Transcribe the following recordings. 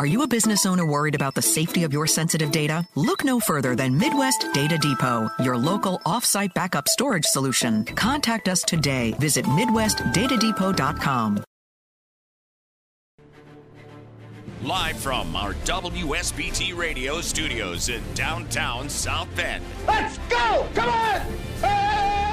Are you a business owner worried about the safety of your sensitive data? Look no further than Midwest Data Depot, your local offsite backup storage solution. Contact us today. Visit MidwestDataDepot.com. Live from our WSBT radio studios in downtown South Bend. Let's go! Come on! Ah!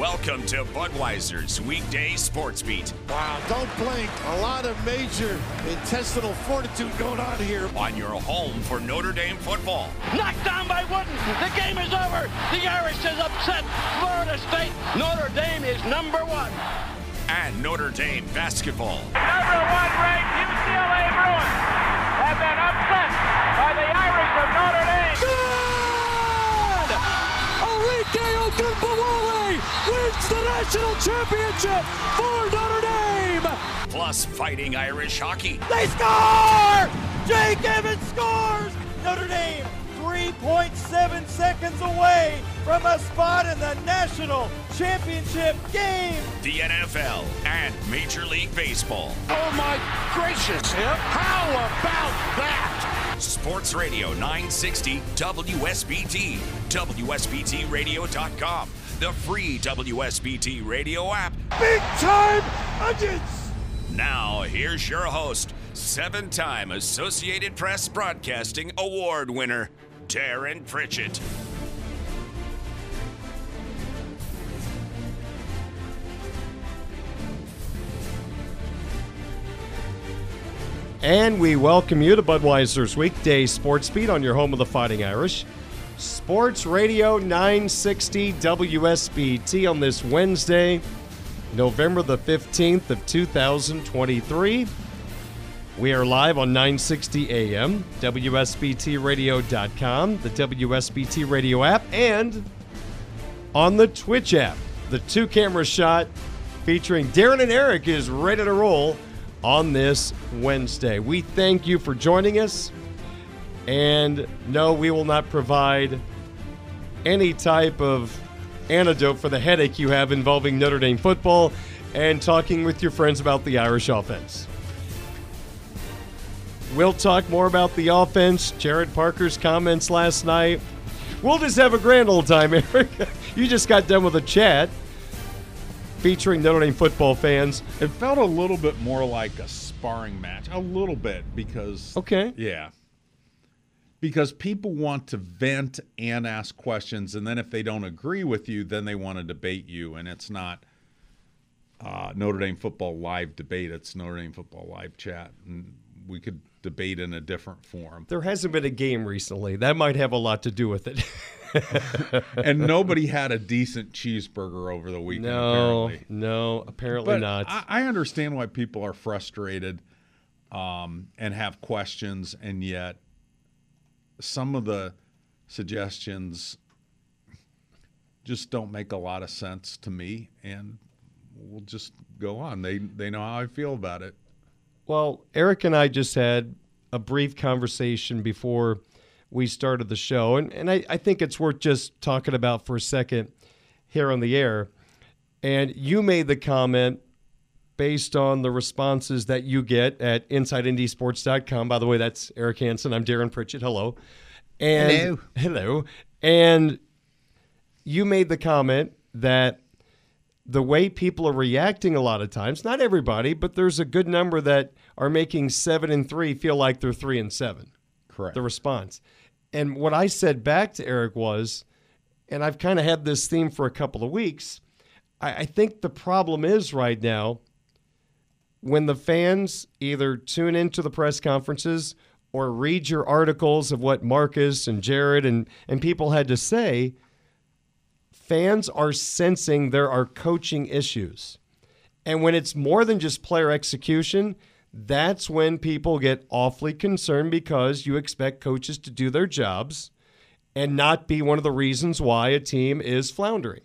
Welcome to Budweiser's weekday sports beat. Wow, don't blink. A lot of major intestinal fortitude going on here. On your home for Notre Dame football. Knocked down by Wooden. The game is over. The Irish is upset Florida State. Notre Dame is number one and Notre Dame basketball. Number one ranked UCLA Bruins have been upset by the Irish of Notre Dame. Good! Arike Ogunbowale wins the national championship for Notre Dame. Plus fighting Irish hockey. They score! Jake Evans scores! Notre Dame 3.7 seconds away from a spot in the national championship game. The NFL and Major League Baseball. Oh my gracious! How about that? Sports Radio 960 WSBT, WSBTRadio.com, the free WSBT radio app. Big time onions! Now, here's your host, seven time Associated Press Broadcasting Award winner, Darin Pritchett. And we welcome you to Budweiser's weekday sports beat on your home of the Fighting Irish. Sports Radio 960 WSBT on this Wednesday, November the 15th of 2023. We are live on 960 AM, WSBTRadio.com, the WSBT Radio app, and on the Twitch app. The two camera shot featuring Darin and Eric is ready to roll on this Wednesday. We thank you for joining us. And no, we will not provide any type of antidote for the headache you have involving Notre Dame football and talking with your friends about the Irish offense. We'll talk more about the offense, Gerad Parker's comments last night. We'll just have a grand old time, Eric. you just got done with a chat featuring Notre Dame football fans. It felt a little bit more like a sparring match, a little bit, because. Okay. Yeah. Because people want to vent and ask questions, and then if they don't agree with you, then they want to debate you, and it's not uh, Notre Dame football live debate, it's Notre Dame football live chat. And we could debate in a different form. There hasn't been a game recently. That might have a lot to do with it. and nobody had a decent cheeseburger over the weekend. No, apparently. no, apparently but not. I, I, understand why people are frustrated um, and have questions, and yet some of the suggestions just don't make a lot of sense to me, and we'll just go on. They they know how I feel about it. Well, Eric and I just had a brief conversation before we started the show, and, and I, I think it's worth just talking about for a second here on the air. And you made the comment based on the responses that you get at InsideNDSports.com. By the way, that's Eric Hansen. I'm Darin Pritchett. Hello. And, hello. Hello. And you made the comment that the way people are reacting a lot of times, not everybody, but there's a good number that are making seven and three feel like they're three and seven. Correct. The response. And what I said back to Eric was, and I've kind of had this theme for a couple of weeks. I, I think the problem is right now when the fans either tune into the press conferences or read your articles of what Marcus and Gerad and, and people had to say, fans are sensing there are coaching issues. And when it's more than just player execution, that's when people get awfully concerned because you expect coaches to do their jobs and not be one of the reasons why a team is floundering.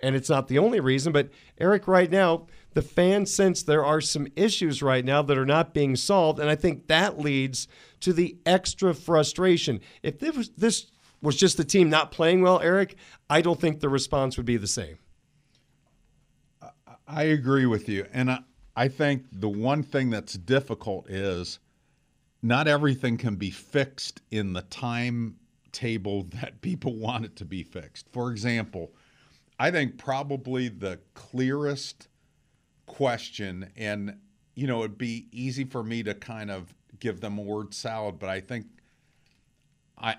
And it's not the only reason, but Eric, right now, the fans sense there are some issues right now that are not being solved. And I think that leads to the extra frustration. If this was, this was just the team not playing well, Eric, I don't think the response would be the same. I agree with you. And I, I think the one thing that's difficult is not everything can be fixed in the timetable that people want it to be fixed. For example, I think probably the clearest question, and you know, it'd be easy for me to kind of give them a word salad, but I think I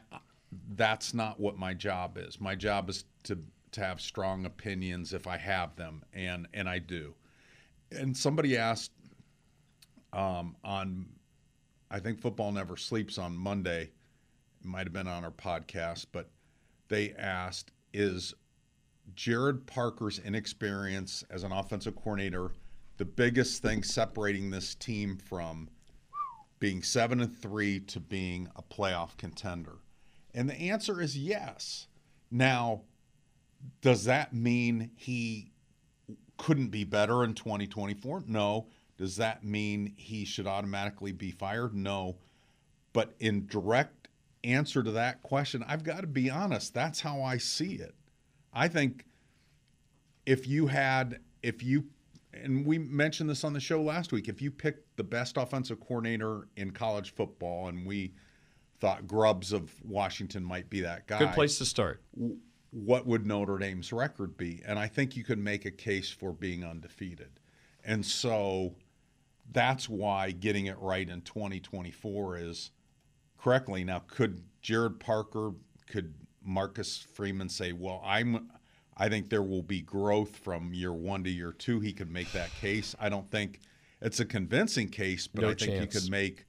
that's not what my job is. My job is to to have strong opinions if I have them, and and I do. And somebody asked um, on, I think football never sleeps on Monday. It might have been on our podcast, but they asked, is Gerad Parker's inexperience as an offensive coordinator the biggest thing separating this team from being seven and three to being a playoff contender? And the answer is yes. Now, does that mean he couldn't be better in 2024? No. Does that mean he should automatically be fired? No. But in direct answer to that question, I've got to be honest, that's how I see it. I think if you had, if you, and we mentioned this on the show last week, if you picked the best offensive coordinator in college football and we thought Grubbs of Washington might be that guy. Good place to start. What would Notre Dame's record be? And I think you could make a case for being undefeated. And so that's why getting it right in 2024 is correctly. Now, could Gerad Parker, could Marcus Freeman say, well, I'm I think there will be growth from year one to year two. He could make that case. I don't think it's a convincing case, but no I think chance. he could make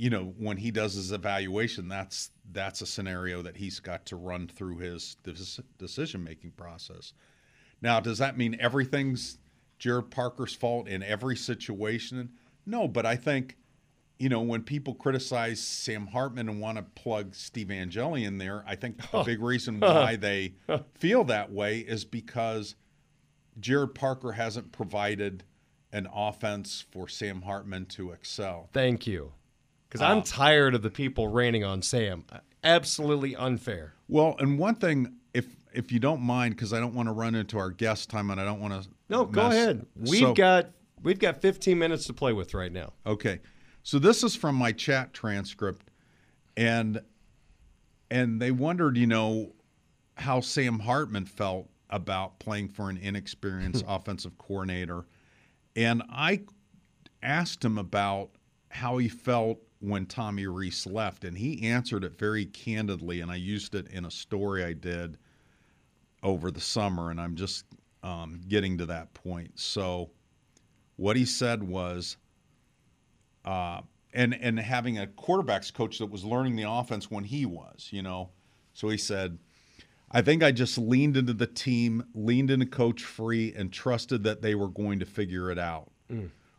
you know, when he does his evaluation, that's that's a scenario that he's got to run through his decision making process. Now, does that mean everything's Gerad Parker's fault in every situation? No, but I think, you know, when people criticize Sam Hartman and want to plug Steve Angeli in there, I think a big reason why they feel that way is because Gerad Parker hasn't provided an offense for Sam Hartman to excel. Thank you because I'm ah. tired of the people raining on Sam. Absolutely unfair. Well, and one thing, if if you don't mind, because I don't want to run into our guest time, and I don't want to. No, go ahead. We've So- got we've got 15 minutes to play with right now. Okay, so this is from my chat transcript, and and they wondered, you know, how Sam Hartman felt about playing for an inexperienced offensive coordinator, and I asked him about how he felt when Tommy Rees left, and he answered it very candidly, and I used it in a story I did over the summer, and I'm just um, getting to that point. So, what he said was, uh, and and having a quarterbacks coach that was learning the offense when he was, you know, so he said. I think I just leaned into the team, leaned into Coach Free, and trusted that they were going to figure it out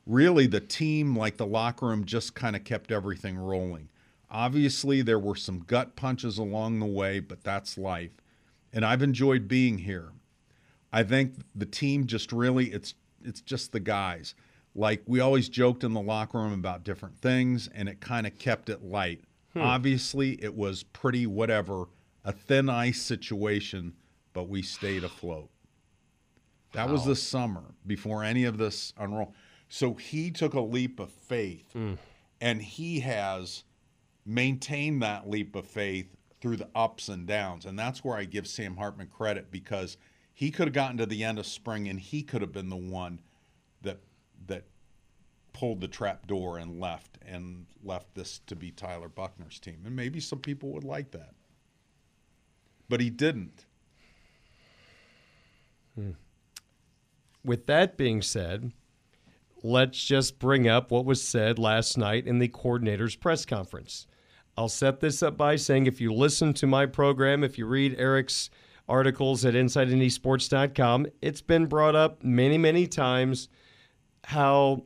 really the team, like the locker room, just kind of kept everything rolling. Obviously, there were some gut punches along the way, but that's life. And I've enjoyed being here. I think the team just really it's it's just the guys. Like we always joked in the locker room about different things and it kind of kept it light. Hmm. Obviously, it was pretty whatever, a thin ice situation, but we stayed afloat. That was the summer before any of this unrolled. So he took a leap of faith, mm. and he has maintained that leap of faith through the ups and downs. And that's where I give Sam Hartman credit because he could have gotten to the end of spring and he could have been the one that that pulled the trap door and left and left this to be Tyler Buchner's team. And maybe some people would like that. But he didn't. Hmm. With that being said, let's just bring up what was said last night in the coordinator's press conference. I'll set this up by saying if you listen to my program, if you read Eric's articles at InsideNDSports.com, it's been brought up many, many times how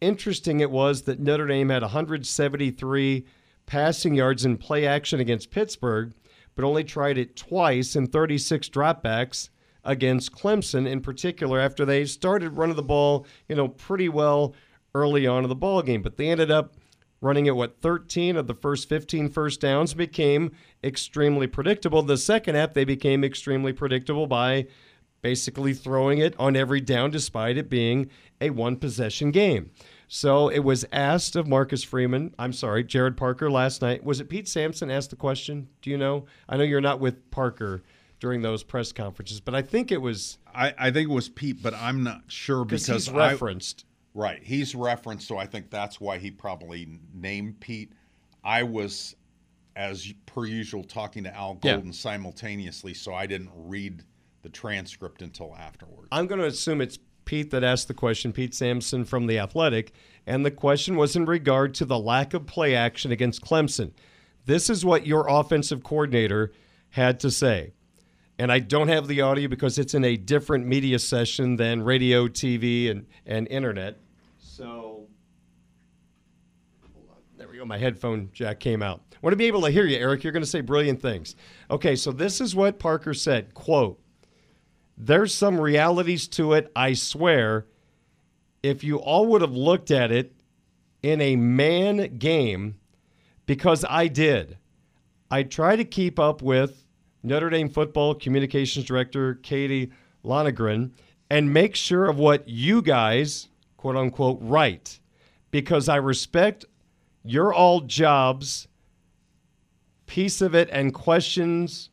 interesting it was that Notre Dame had 173 passing yards in play action against Pittsburgh, but only tried it twice in 36 dropbacks against Clemson in particular after they started running the ball, you know, pretty well early on in the ball game, but they ended up running it what 13 of the first 15 first downs became extremely predictable. The second half they became extremely predictable by basically throwing it on every down despite it being a one possession game. So it was asked of Marcus Freeman. I'm sorry, Gerad Parker last night. Was it Pete Sampson asked the question? Do you know? I know you're not with Parker during those press conferences, but I think it was. I, I think it was Pete, but I'm not sure because he's I- referenced. right, he's referenced, so I think that's why he probably named Pete. I was, as per usual, talking to Al Yeah. Golden simultaneously, so I didn't read the transcript until afterwards. I'm going to assume it's Pete that asked the question, Pete Sampson from The Athletic, and the question was in regard to the lack of play action against Clemson. This is what your offensive coordinator had to say. And I don't have the audio because it's in a different media session than radio, TV, and, and internet. So, there we go. My headphone jack came out. I want to be able to hear you, Eric. You're going to say brilliant things. Okay, so this is what Parker said. Quote, there's some realities to it, I swear. If you all would have looked at it in a man game, because I did, I try to keep up with Notre Dame football communications director Katie Lonegren and make sure of what you guys, quote unquote, write, because I respect your all jobs, piece of it, and questions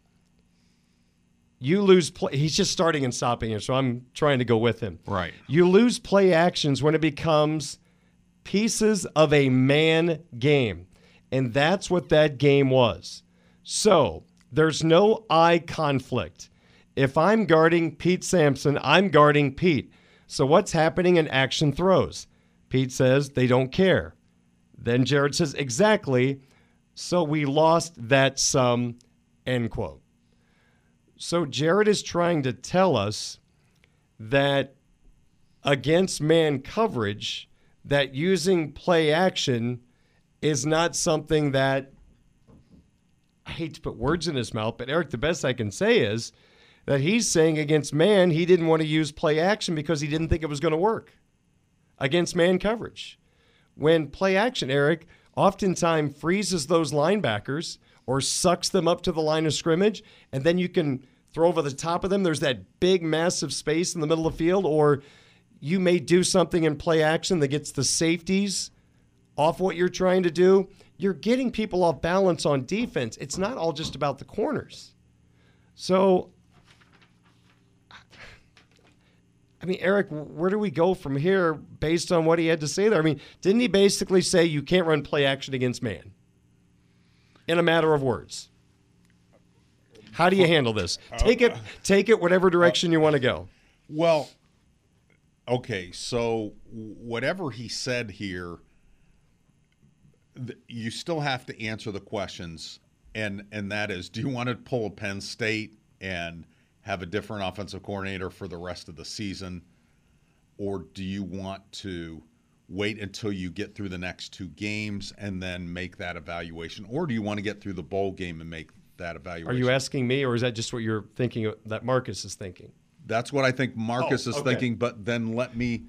you lose play. He's just starting and stopping here, so I'm trying to go with him. Right. You lose play actions when it becomes pieces of a man game. And that's what that game was. So there's no eye conflict. If I'm guarding Pete Sampson, I'm guarding Pete. So what's happening in action throws? Pete says they don't care. Then Gerad says, exactly. So we lost that sum, end quote. So Gerad is trying to tell us that against man coverage, that using play action is not something that I hate to put words in his mouth, but Eric, the best I can say is that he's saying against man, he didn't want to use play action because he didn't think it was going to work against man coverage. When play action, Eric, oftentimes freezes those linebackers or sucks them up to the line of scrimmage, and then you can throw over the top of them. There's that big, massive space in the middle of the field, or you may do something in play action that gets the safeties off what you're trying to do. You're getting people off balance on defense. It's not all just about the corners. So, I mean, Eric, where do we go from here based on what he had to say there? I mean, didn't he basically say you can't run play action against man in a matter of words? How do you handle this? Take it, take it whatever direction you want to go. Well, okay, so whatever he said here, you still have to answer the questions, and and that is, do you want to pull a Penn State and have a different offensive coordinator for the rest of the season, or do you want to wait until you get through the next two games and then make that evaluation, or do you want to get through the bowl game and make that evaluation? Are you asking me, or is that just what you're thinking that Marcus is thinking? That's what I think Marcus Oh, is okay. thinking. But then let me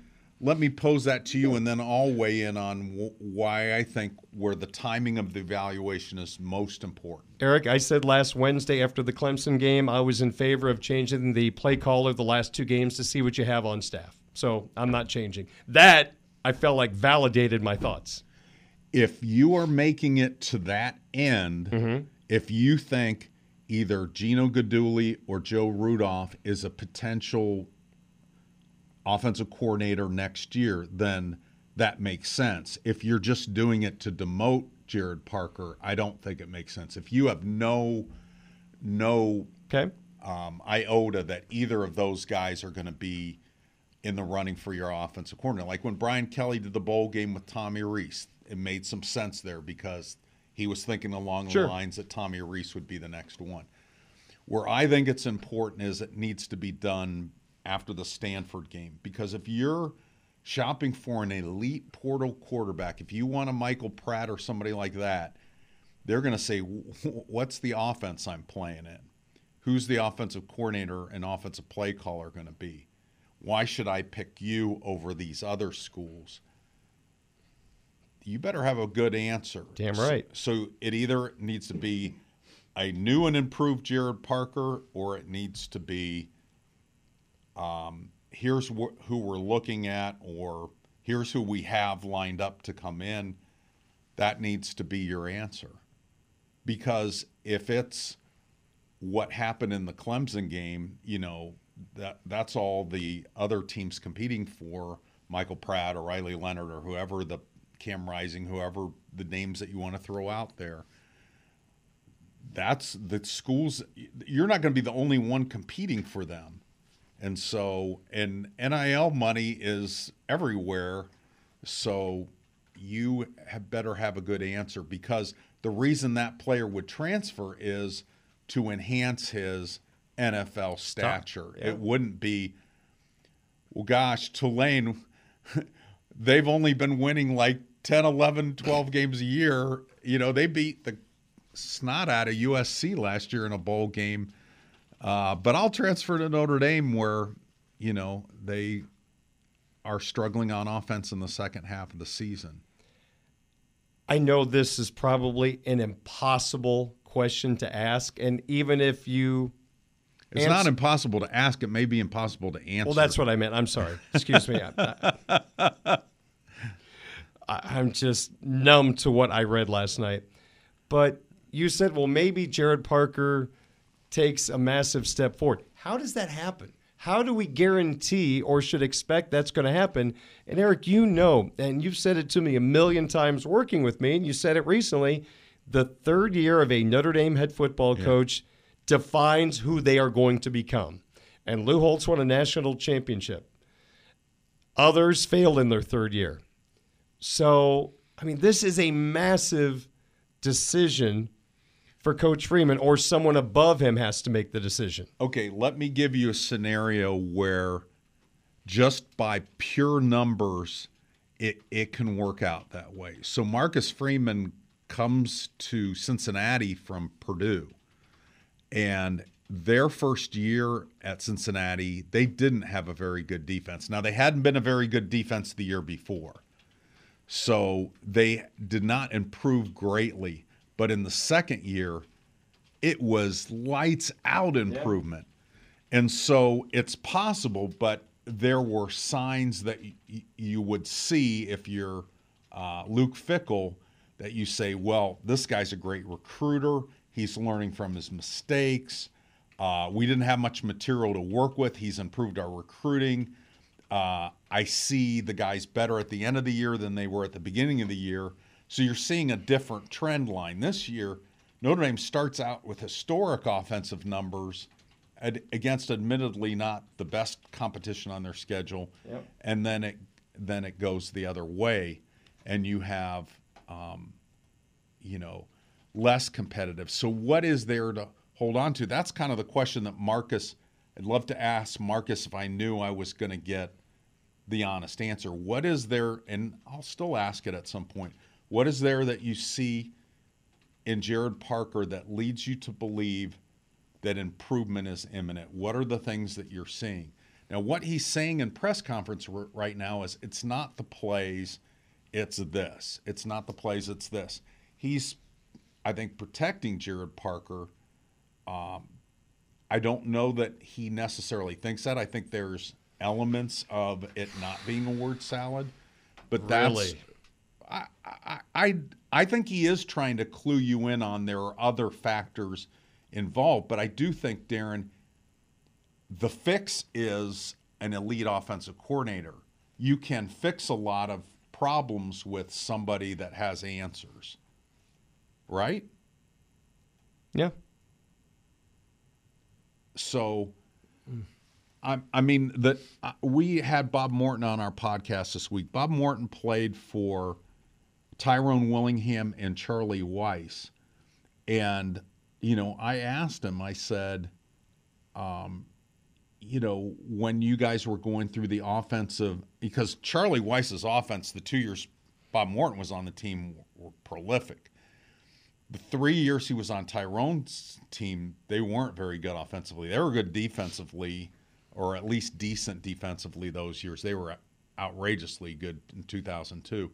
let me pose that to you, and then I'll weigh in on wh- why I think where the timing of the evaluation is most important. Eric, I said last Wednesday after the Clemson game, I was in favor of changing the play caller the last two games to see what you have on staff. So I'm not changing. That I felt like validated my thoughts. If you are making it to that end, Mm-hmm. if you think either Gino Guidugli or Joe Rudolph is a potential offensive coordinator next year, then that makes sense. If you're just doing it to demote Gerad Parker, I don't think it makes sense. If you have no no Okay. um, iota that either of those guys are going to be in the running for your offensive coordinator. Like when Brian Kelly did the bowl game with Tommy Rees, it made some sense there because he was thinking along Sure. the lines that Tommy Rees would be the next one. Where I think it's important is it needs to be done after the Stanford game because if you're shopping for an elite portal quarterback, if you want a Michael Pratt or somebody like that, they're going to say, "What's the offense I'm playing in? Who's the offensive coordinator and offensive play caller going to be? Why should I pick you over these other schools?" You better have a good answer. Damn So- right. So, it either needs to be a new and improved Gerad Parker, or it needs to be um, here's wh- who we're looking at, or here's who we have lined up to come in, that needs to be your answer. Because if it's what happened in the Clemson game, you know, that that's all the other teams competing for Michael Pratt or Riley Leonard or whoever the Cam Rising, whoever the names that you want to throw out there. That's the schools. You're not going to be the only one competing for them. And so, and NIL money is everywhere. So you have better have a good answer because the reason that player would transfer is to enhance his NFL stature. Yeah. It wouldn't be, well, gosh, Tulane, they've only been winning like 10, 11, 12 games a year. You know, they beat the snot out of USC last year in a bowl game. Uh, but I'll transfer to Notre Dame where, you know, they are struggling on offense in the second half of the season. I know this is probably an impossible question to ask. And even if you. It's answer, not impossible to ask. It may be impossible to answer. Well, that's what I meant. I'm sorry. Excuse me. I, am just numb to what I read last night. But you said, well, maybe Gerad Parker takes a massive step forward. How does that happen? How do we guarantee or should expect that's going to happen? And Eric, you know, and you've said it to me a million times working with me, and you said it recently the third year of a Notre Dame head football yeah. coach defines who they are going to become. And Lou Holtz won a national championship. Others failed in their third year. So, I mean, this is a massive decision for Coach Freeman, or someone above him has to make the decision. Okay, let me give you a scenario where just by pure numbers, it, it can work out that way. So Marcus Freeman comes to Cincinnati from Purdue. And their first year at Cincinnati, they didn't have a very good defense. Now, they hadn't been a very good defense the year before. So they did not improve greatly. But in the second year, it was lights out improvement. Yeah. And so it's possible, but there were signs that y- you would see if you're uh, Luke Fickell that you say, well, this guy's a great recruiter. He's learning from his mistakes. Uh, we didn't have much material to work with. He's improved our recruiting. Uh, I see the guys better at the end of the year than they were at the beginning of the year. So you're seeing a different trend line. This year, Notre Dame starts out with historic offensive numbers against admittedly not the best competition on their schedule. Yep. And then it then it goes the other way and you have um, you know, less competitive. So what is there to hold on to? That's kind of the question that Marcus. I'd love to ask Marcus if I knew I was going to get the honest answer. What is there, and I'll still ask it at some point. What is there that you see in Gerad Parker that leads you to believe that improvement is imminent? What are the things that you're seeing? Now, what he's saying in press conference right now is it's not the plays it's this. It's not the plays, it's this. He's, I think, protecting Gerad Parker. Um, I don't know that he necessarily thinks that. I think there's elements of it not being a word salad, but that's. Really? I, I, I, I think he is trying to clue you in on there are other factors involved, but I do think, Darin, the fix is an elite offensive coordinator. You can fix a lot of problems with somebody that has answers. Right? Yeah. So, I, I mean, that uh, we had Bob Morton on our podcast this week. Bob Morton played for Tyrone Willingham and Charlie Weis. And, you know, I asked him, I said, um, you know, when you guys were going through the offensive, because Charlie Weis's offense, the two years Bob Morton was on the team, were prolific. The three years he was on Tyrone's team, they weren't very good offensively. They were good defensively, or at least decent defensively those years. They were outrageously good in 2002.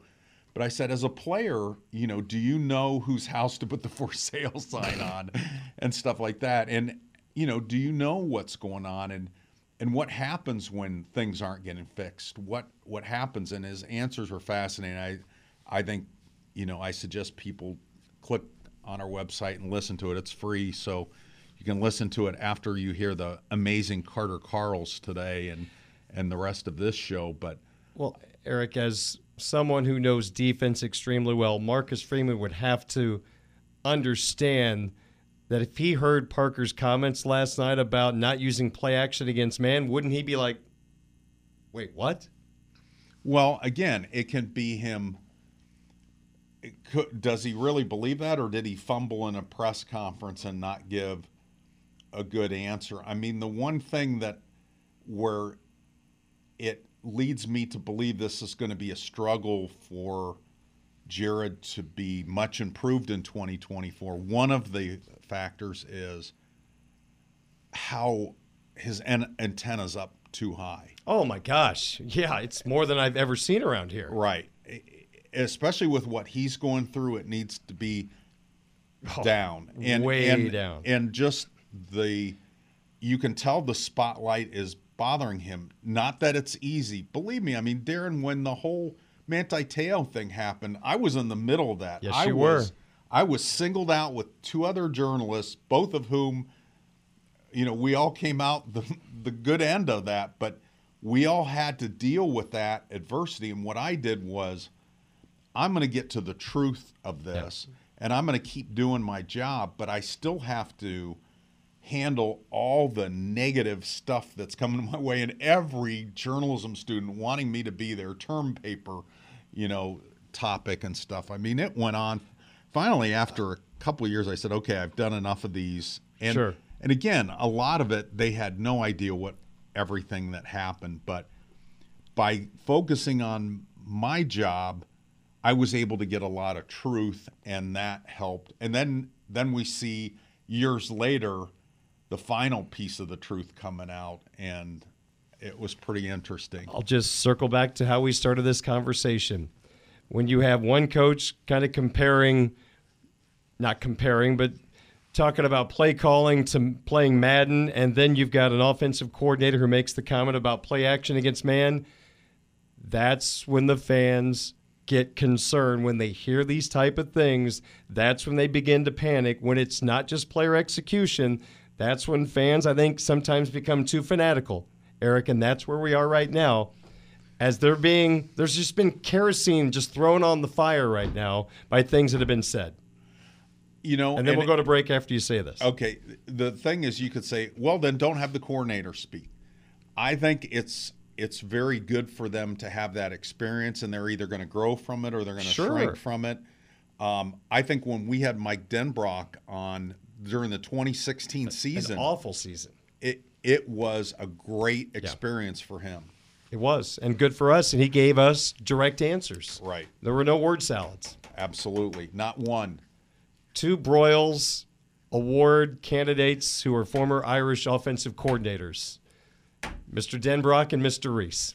But I said, as a player, you know, do you know whose house to put the for sale sign on and stuff like that? And, you know, do you know what's going on? And and what happens when things aren't getting fixed? What what happens? And his answers were fascinating. I I think you know I suggest people click on our website and listen to it. It's free, so you can listen to it after you hear the amazing Carter Karels today and and the rest of this show. But well, Eric, as someone who knows defense extremely well, Marcus Freeman would have to understand that if he heard Parker's comments last night about not using play action against man, wouldn't he be like, wait, what? Well, again, it can be him. Could, does he really believe that, or did he fumble in a press conference and not give a good answer? I mean, the one thing that where it leads me to believe this is going to be a struggle for Gerad to be much improved in 2024. One of the factors is how his an- antenna's up too high. Oh my gosh. Yeah, it's more than I've ever seen around here. Right. Especially with what he's going through, it needs to be oh, down. And, way and, down. And just the, you can tell the spotlight is bothering him. Not that it's easy. Believe me, I mean, Darin, when the whole Manti Te'o thing happened, I was in the middle of that. Yes, I you was, were. I was singled out with two other journalists, both of whom, you know, we all came out the, the good end of that, but we all had to deal with that adversity. And what I did was, I'm going to get to the truth of this yeah. and I'm going to keep doing my job, but I still have to handle all the negative stuff that's coming my way and every journalism student wanting me to be their term paper, you know, topic and stuff. I mean, it went on finally, after a couple of years, I said, okay, I've done enough of these. And, sure. And again, a lot of it, they had no idea what everything that happened. But by focusing on my job, I was able to get a lot of truth, and that helped. And then, then we see years later the final piece of the truth coming out, and it was pretty interesting. I'll just circle back to how we started this conversation when you have one coach kind of comparing, not comparing, but talking about play calling to playing Madden, and then you've got an offensive coordinator who makes the comment about play action against man, that's when the fans get concerned when they hear these type of things that's when they begin to panic when it's not just player execution that's when fans i think sometimes become too fanatical eric and that's where we are right now as they're being there's just been kerosene just thrown on the fire right now by things that have been said. You know, and then and we'll go to break after you say this. Okay. The thing is, you could say, well, then don't have the coordinator speak. I think it's it's very good for them to have that experience, and they're either going to grow from it or they're going to sure. shrink from it. Um, I think when we had Mike Denbrock on during the 2016 season, an awful season, it it was a great experience yeah. for him. It was, and good for us. And he gave us direct answers. Right. There were no word salads. Absolutely. Not one. Two Broyles Award candidates who are former Irish offensive coordinators Mr. Denbrock and Mr. Rees.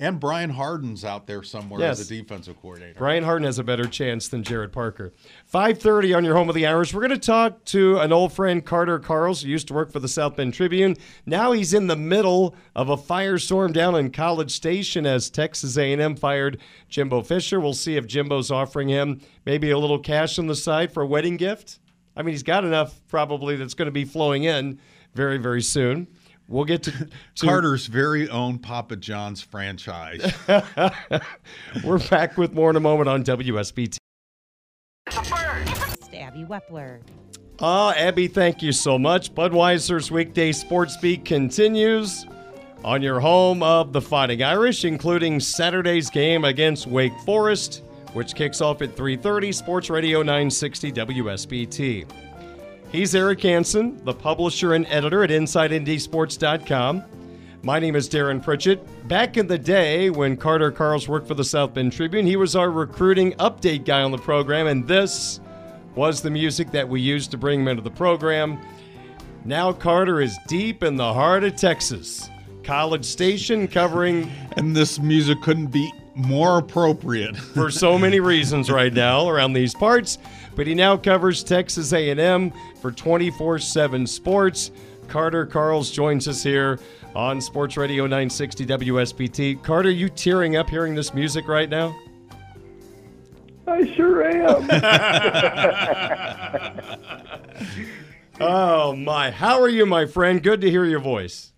And Brian Harden's out there somewhere yes. as a defensive coordinator. Brian Harden has a better chance than Gerad Parker. 5:30 on your home of the Irish. We're going to talk to an old friend, Carter Karels, who used to work for the South Bend Tribune. Now he's in the middle of a firestorm down in College Station as Texas A&M fired Jimbo Fisher. We'll see if Jimbo's offering him maybe a little cash on the side for a wedding gift. I mean, he's got enough probably that's going to be flowing in very, very soon. We'll get to, to, Carter's very own Papa John's franchise. We're back with more in a moment on WSBT. Abby Wepler. Ah, uh, Abby, thank you so much. Budweiser's weekday sports beat continues on your home of the Fighting Irish, including Saturday's game against Wake Forest, which kicks off at 3:30. Sports Radio 960 WSBT. He's Eric Hansen, the publisher and editor at InsideNDSports.com. My name is Darin Pritchett. Back in the day when Carter Karels worked for the South Bend Tribune, he was our recruiting update guy on the program, and this was the music that we used to bring him into the program. Now Carter is deep in the heart of Texas. College Station covering. And this music couldn't be more appropriate for so many reasons right now around these parts but he now covers texas a&m for 24-7 sports carter karels joins us here on Sports Radio 960 WSBT. Carter, you tearing up hearing this music right now? I sure am. oh my! How are you, my friend? Good to hear your voice.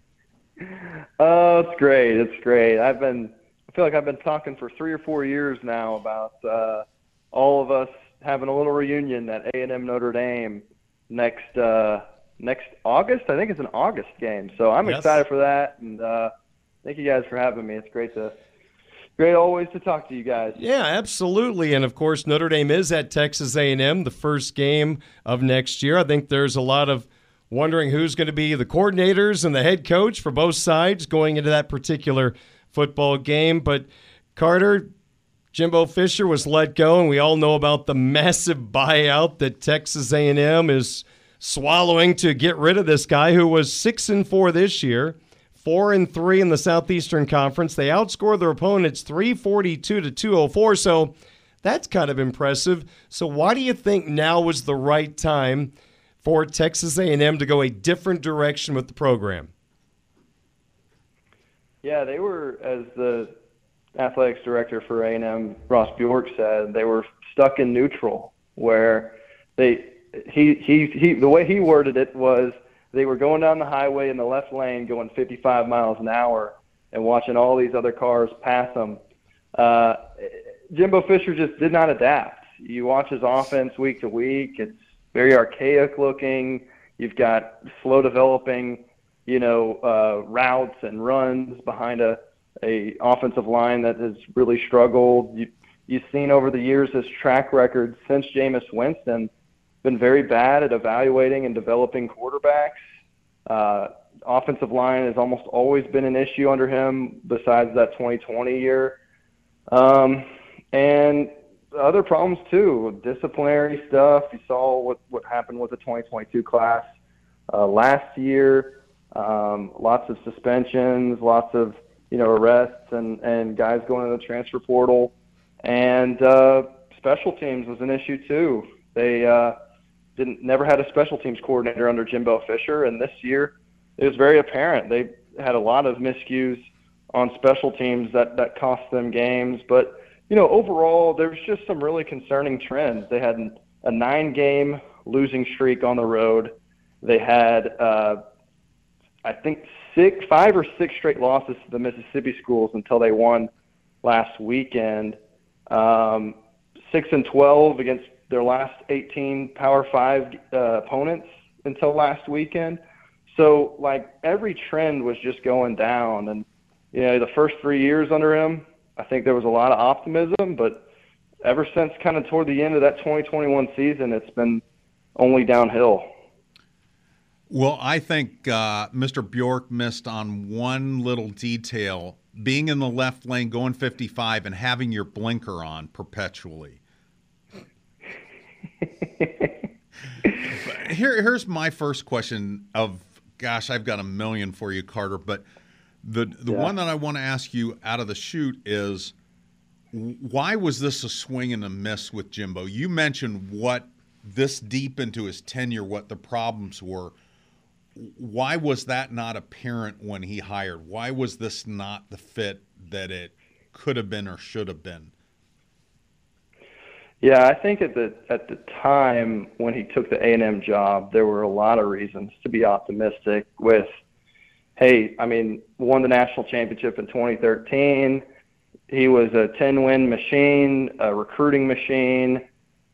Oh, it's great. It's great. I've been. I feel like I've been talking for three or four years now about uh, all of us having a little reunion at A and M Notre Dame next uh, next August. I think it's an August game, so I'm yes. excited for that. And uh, thank you guys for having me. It's great to great always to talk to you guys. Yeah, absolutely. And of course, Notre Dame is at Texas A&M, the first game of next year. I think there's a lot of wondering who's going to be the coordinators and the head coach for both sides going into that particular football game. But Carter, Jimbo Fisher was let go, and we all know about the massive buyout that Texas A&M is swallowing to get rid of this guy who was six and four this year four and three in the Southeastern Conference. They outscored their opponents 342 to 204. So that's kind of impressive. So why do you think now was the right time for Texas A&M to go a different direction with the program? Yeah, they were as the athletics director for A&M, Ross Bjork said, they were stuck in neutral where they he he he the way he worded it was they were going down the highway in the left lane going 55 miles an hour and watching all these other cars pass them. Uh, Jimbo Fisher just did not adapt. You watch his offense week to week; it's very archaic looking. You've got slow developing, you know, uh, routes and runs behind a a offensive line that has really struggled. You, you've seen over the years his track record since Jameis Winston been very bad at evaluating and developing quarterbacks. Uh, offensive line has almost always been an issue under him, besides that 2020 year. Um, and other problems too, disciplinary stuff. You saw what, what happened with the 2022 class uh, last year. Um, lots of suspensions, lots of you know arrests, and and guys going to the transfer portal. And uh, special teams was an issue too. They uh, didn't never had a special teams coordinator under Jimbo Fisher, and this year it was very apparent they had a lot of miscues on special teams that that cost them games. But you know, overall, there's just some really concerning trends. They had a nine-game losing streak on the road. They had, uh, I think, six, five or six straight losses to the Mississippi schools until they won last weekend. Um, six and twelve against their last 18 Power Five uh, opponents until last weekend. So like every trend was just going down, and you know the first three years under him, I think there was a lot of optimism, but ever since kind of toward the end of that 2021 season, it's been only downhill. Well, I think uh, Mr. Bjork missed on one little detail being in the left lane, going 55, and having your blinker on perpetually. Here, here's my first question of gosh, I've got a million for you, Carter. But the the yeah. one that I want to ask you out of the chute is why was this a swing and a miss with Jimbo? You mentioned what this deep into his tenure, what the problems were. Why was that not apparent when he hired? Why was this not the fit that it could have been or should have been? Yeah, I think at the at the time when he took the A and M job, there were a lot of reasons to be optimistic. With, hey, I mean, won the national championship in 2013. He was a 10-win machine, a recruiting machine,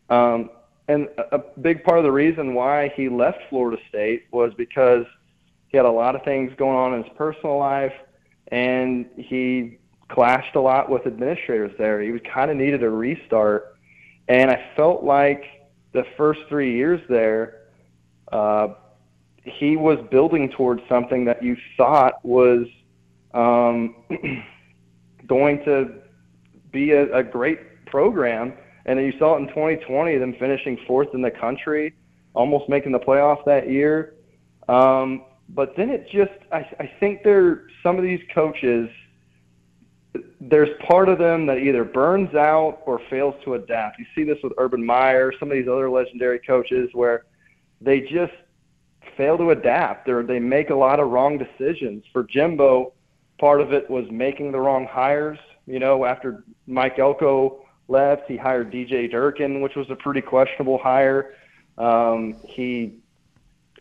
um, and a big part of the reason why he left Florida State was because he had a lot of things going on in his personal life, and he clashed a lot with administrators there. He kind of needed a restart and I felt like the first three years there, uh, he was building towards something that you thought was um, going to be a, a great program. And you saw it in 2020, them finishing fourth in the country, almost making the playoff that year. Um, but then it just, I, I think there, some of these coaches – there's part of them that either burns out or fails to adapt. You see this with Urban Meyer, some of these other legendary coaches where they just fail to adapt or they make a lot of wrong decisions. For Jimbo, part of it was making the wrong hires. You know, after Mike Elko left, he hired DJ Durkin, which was a pretty questionable hire. Um, he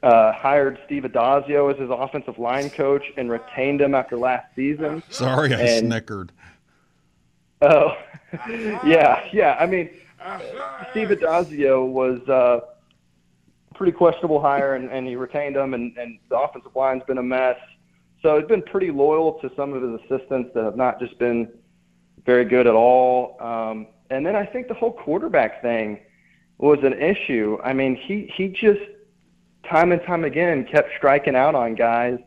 uh, hired Steve Addazio as his offensive line coach and retained him after last season. Sorry, I And- snickered. Oh, yeah, yeah. I mean, Steve Addazio was uh, pretty questionable hire, and, and he retained him, and, and the offensive line's been a mess. So he's been pretty loyal to some of his assistants that have not just been very good at all. Um, and then I think the whole quarterback thing was an issue. I mean, he he just time and time again kept striking out on guys,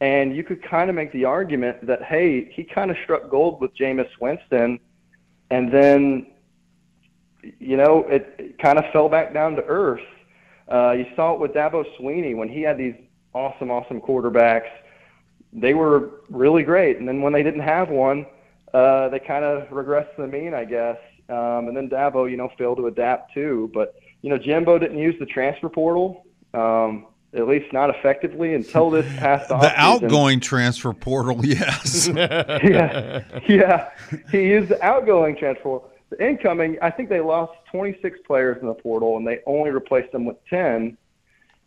and you could kind of make the argument that hey, he kind of struck gold with Jameis Winston, and then you know it, it kind of fell back down to earth. Uh, you saw it with Dabo Swinney when he had these awesome, awesome quarterbacks. They were really great, and then when they didn't have one, uh, they kind of regressed to the mean, I guess. Um, and then Dabo, you know, failed to adapt too. But you know, Jimbo didn't use the transfer portal, um, at least not effectively until this past The offseason. outgoing transfer portal, yes. yeah, yeah. He used the outgoing transfer. portal. The incoming, I think they lost 26 players in the portal, and they only replaced them with 10,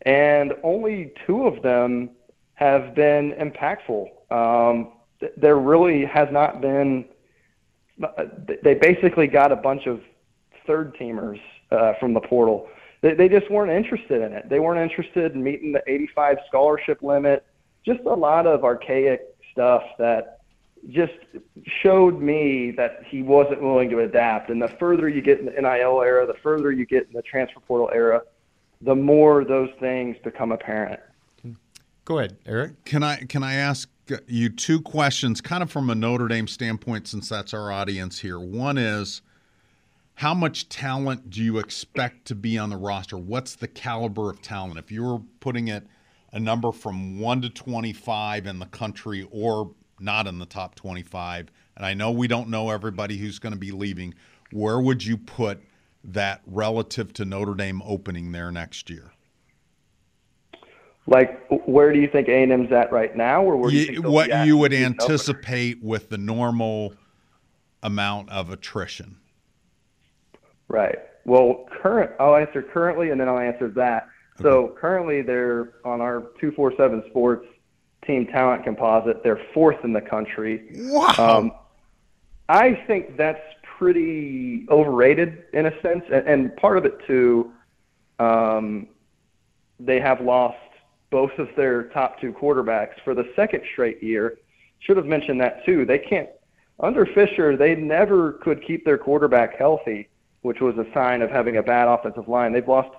and only two of them have been impactful. Um, th- there really has not been. uh, They basically got a bunch of third teamers uh, from the portal. They, they just weren't interested in it. They weren't interested in meeting the 85 scholarship limit. Just a lot of archaic stuff that just showed me that he wasn't willing to adapt. And the further you get in the NIL era, the further you get in the transfer portal era, the more those things become apparent. Go ahead, Eric. Can I can I ask you two questions, kind of from a Notre Dame standpoint, since that's our audience here? One is, how much talent do you expect to be on the roster? What's the caliber of talent? If you were putting it a number from one to twenty-five in the country, or not in the top twenty-five, and I know we don't know everybody who's going to be leaving, where would you put that relative to Notre Dame opening there next year? Like, where do you think A&M's at right now, or where do you what you would the season opener? anticipate with the normal amount of attrition. Right. Well, current. I'll answer currently, and then I'll answer that. So currently, they're on our two four seven Sports Team Talent Composite. They're fourth in the country. Wow. Um, I think that's pretty overrated in a sense, and, and part of it too. Um, they have lost both of their top two quarterbacks for the second straight year. Should have mentioned that too. They can't under Fisher. They never could keep their quarterback healthy, which was a sign of having a bad offensive line. They've lost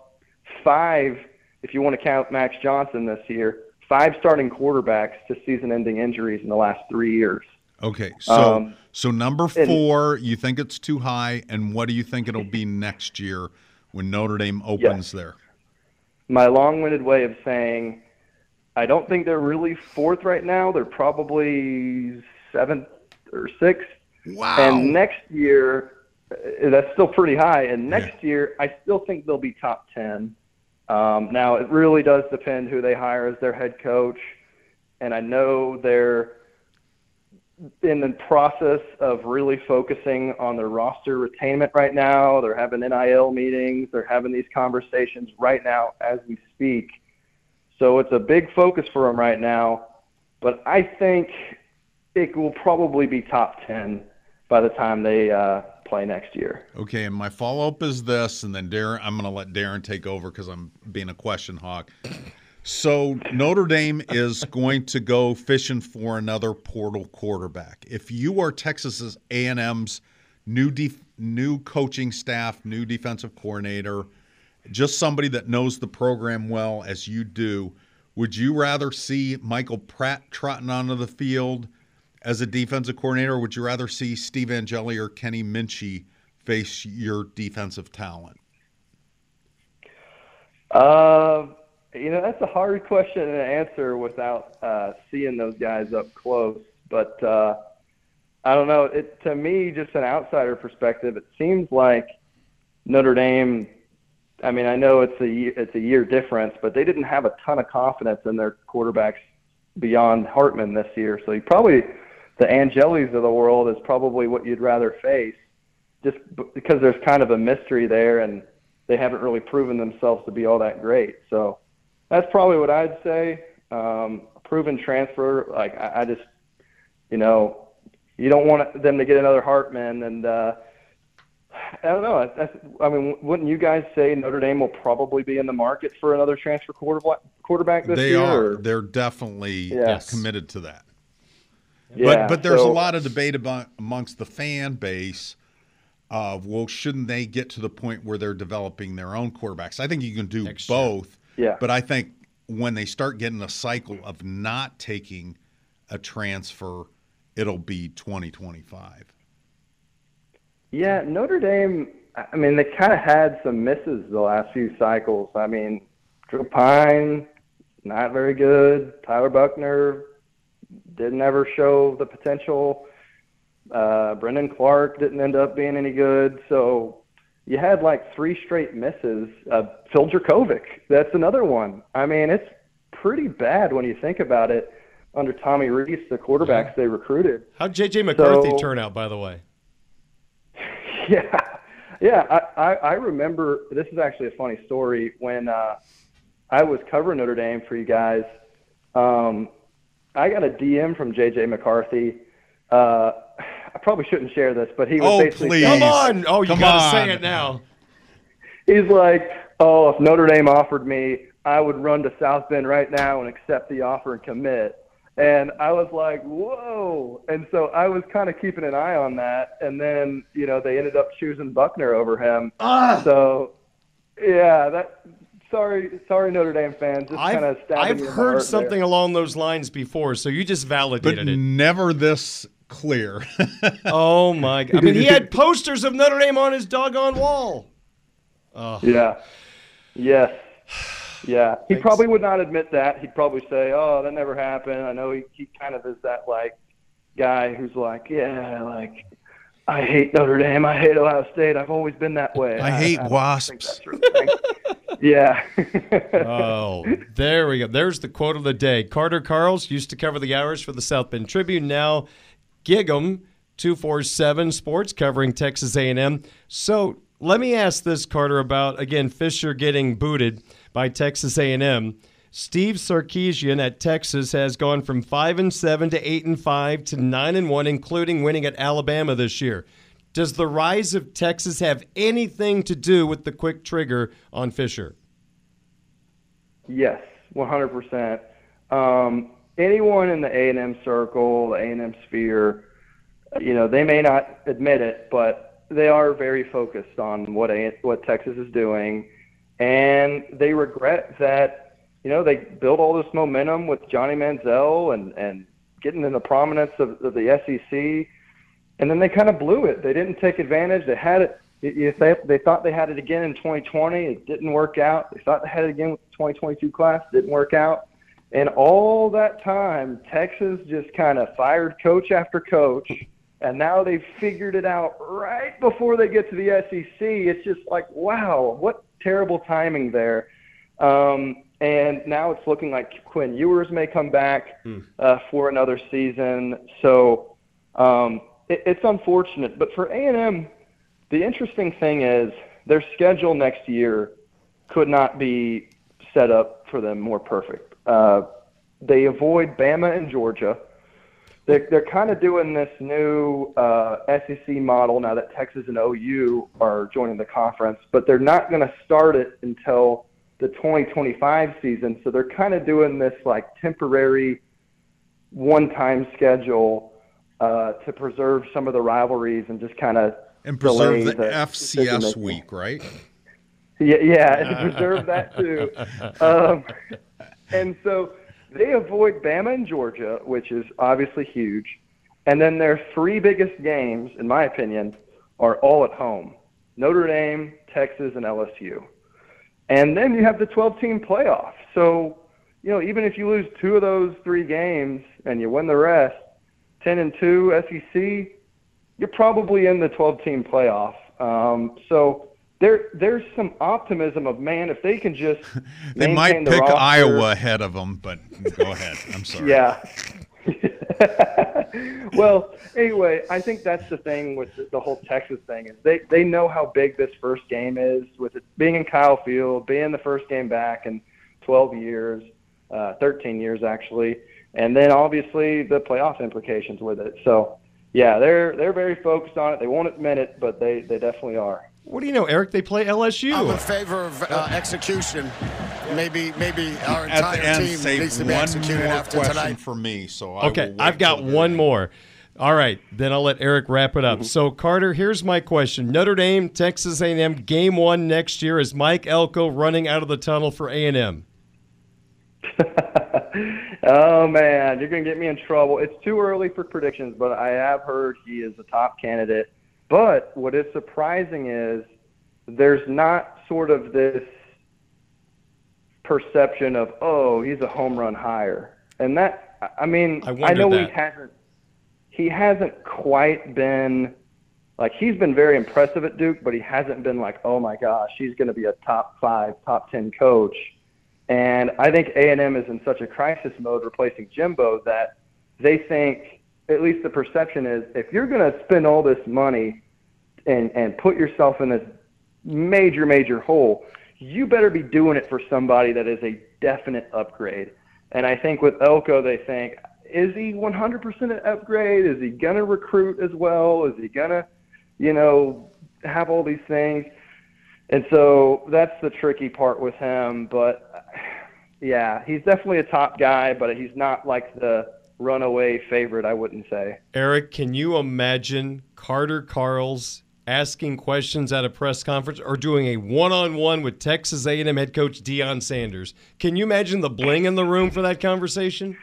five, if you want to count Max Johnson this year, five starting quarterbacks to season-ending injuries in the last three years. Okay, so Um, so number and- four, you think it's too high, and what do you think it'll be next year when Notre Dame opens there? my long-winded way of saying I don't think they're really fourth right now. They're probably seventh or sixth. Wow. And next year, uh, that's still pretty high. And next year, I still think they'll be top ten. Um, now, it really does depend who they hire as their head coach. And I know they're in the process of really focusing on their roster retainment right now. They're having NIL meetings. They're having these conversations right now as we speak. So it's a big focus for them right now. But I think it will probably be top 10 by the time they uh, play next year. Okay, and my follow up is this, and then Darin, I'm going to let Darin take over because I'm being a question hawk. So Notre Dame is going to go fishing for another portal quarterback. If you are Texas A&M's new def- new coaching staff, new defensive coordinator, just somebody that knows the program well as you do, would you rather see Michael Pratt trotting onto the field as a defensive coordinator, or would you rather see Steve Angeli or Kenny Minchey face your defensive talent? Uh, you know, that's a hard question to answer without uh, seeing those guys up close. But uh, I don't know. It to me, just an outsider perspective, it seems like Notre Dame I mean, I know it's a it's a year difference, but they didn't have a ton of confidence in their quarterbacks beyond Hartman this year. So you probably the Angelis of the world is probably what you'd rather face, just because there's kind of a mystery there, and they haven't really proven themselves to be all that great. So that's probably what I'd say. Um, proven transfer, like I, I just, you know, you don't want them to get another Hartman, and uh, I don't know. That's, I mean, wouldn't you guys say Notre Dame will probably be in the market for another transfer quarterback quarterback this they year? are. or- They're definitely Yes. committed to that. Yeah, but but there's so- a lot of debate about, amongst the fan base of well, shouldn't they get to the point where they're developing their own quarterbacks? I think you can do both. Yeah. But I think when they start getting a cycle of not taking a transfer, it'll be 2025. Yeah, Notre Dame. I mean, they kind of had some misses the last few cycles. I mean, Drew Pyne, not very good. Tyler Buchner didn't ever show the potential. Uh, Brendon Clark didn't end up being any good. So you had like three straight misses. Uh, Phil Jurkovec, that's another one. I mean, it's pretty bad when you think about it. Under Tommy Rees, the quarterbacks they recruited. How'd J.J. McCarthy So- turn out, by the way? Yeah, yeah. I, I, I remember this is actually a funny story when uh, I was covering Notre Dame for you guys. Um, I got a DM from JJ McCarthy. Uh, I probably shouldn't share this, but he was Oh, basically please. saying- Come on! Oh, you Come gotta on. say it now. He's like, "Oh, if Notre Dame offered me, I would run to South Bend right now and accept the offer and commit." And I was like, "Whoa!" And so I was kind of keeping an eye on that. And then, you know, they ended up choosing Buchner over him. Ah. So, yeah, that. Sorry, sorry, Notre Dame fans. Just kind of I've, stabbing I've me in the heard something there. along those lines before, so you just But validated it. never this clear. Oh my! god! I mean, he had posters of Notre Dame on his doggone wall. Oh, Yeah. Yes. Yeah. He probably would not admit that. He'd probably say, "Oh, that never happened." I know he he kind of is that like guy who's like, "Yeah, like I hate Notre Dame. I hate Ohio State. I've always been that way." I hate don't wasps. think that's really the thing. yeah. Oh, there we go. There's the quote of the day. Carter Karels used to cover the hours for the South Bend Tribune. Now, Gig'em two four seven Sports covering Texas A&M. So let me ask this, Carter, about again Fisher getting booted by Texas A&M. Steve Sarkisian at Texas has gone from five and seven to eight and five to nine and one, including winning at Alabama this year. Does the rise of Texas have anything to do with the quick trigger on Fisher? Yes, 100%. Um, anyone in the A&M circle, the A&M sphere, you know, they may not admit it, but they are very focused on what a, what Texas is doing, and they regret that, you know, they built all this momentum with Johnny Manziel and and getting in the prominence of, of the SEC, and then they kind of blew it. They didn't take advantage. They had it. If they, they thought they had it again in 2020, it didn't work out. They thought they had it again with the 2022 class, didn't work out. And all that time, Texas just kind of fired coach after coach, and now they've figured it out right before they get to the SEC. It's just like, wow, what terrible timing there. Um, and now it's looking like Quinn Ewers may come back uh, for another season. So um, it, it's unfortunate, but for A&M, the interesting thing is their schedule next year could not be set up for them more perfect. Uh, they avoid Bama and Georgia. They're, they're kind of doing this new uh, SEC model now that Texas and OU are joining the conference, but they're not going to start it until the 2025 season. So they're kind of doing this like temporary one-time schedule uh, to preserve some of the rivalries and just kind of and preserve delay the FCS week, right? Yeah, yeah, and to preserve that too. Um, and so they avoid Bama and Georgia, which is obviously huge. And then their three biggest games, in my opinion, are all at home: Notre Dame, Texas, and LSU. And then you have the 12-team playoff. So, you know, even if you lose two of those three games and you win the rest, 10 and two SEC, you're probably in the 12-team playoff. Um, so there there's some optimism of man if they can just they might pick roster- Iowa ahead of them, but go ahead. I'm sorry. Yeah. well, anyway, I think that's the thing with the, the whole Texas thing is they they know how big this first game is with it being in Kyle Field, being the first game back in 12 years, uh, 13 years actually, and then obviously the playoff implications with it. So, yeah, they're they're very focused on it. They won't admit it, but they they definitely are. What do you know, Eric? They play LSU. I'm in favor of uh, execution. Maybe, maybe our entire end, team needs to be one executed more after question tonight. for me. So I Okay, will wait I've got one end. more. All right, then I'll let Eric wrap it Mm-hmm. up. So Carter, here's my question: Notre Dame, Texas A&M, game one next year. Is Mike Elko running out of the tunnel for A&M? Oh man, you're gonna get me in trouble. It's too early for predictions, but I have heard he is a top candidate. But what is surprising is there's not sort of this perception of oh he's a home run hire, and that I mean I I, know that. he hasn't he hasn't quite been like he's been very impressive at Duke, but he hasn't been like oh my gosh he's going to be a top five, top ten coach. And I think A&M is in such a crisis mode replacing Jimbo that they think, at least the perception is, if you're going to spend all this money and, and put yourself in this major, major hole, you better be doing it for somebody that is a definite upgrade. And I think with Elko, they think, is he 100% an upgrade? Is he going to recruit as well? Is he going to, you know, have all these things? And so that's the tricky part with him. But yeah, he's definitely a top guy, but he's not like the runaway favorite, I wouldn't say. Eric, can you imagine Carter Karels asking questions at a press conference or doing a one-on-one with Texas A&M head coach Deion Sanders? Can you imagine the bling in the room for that conversation?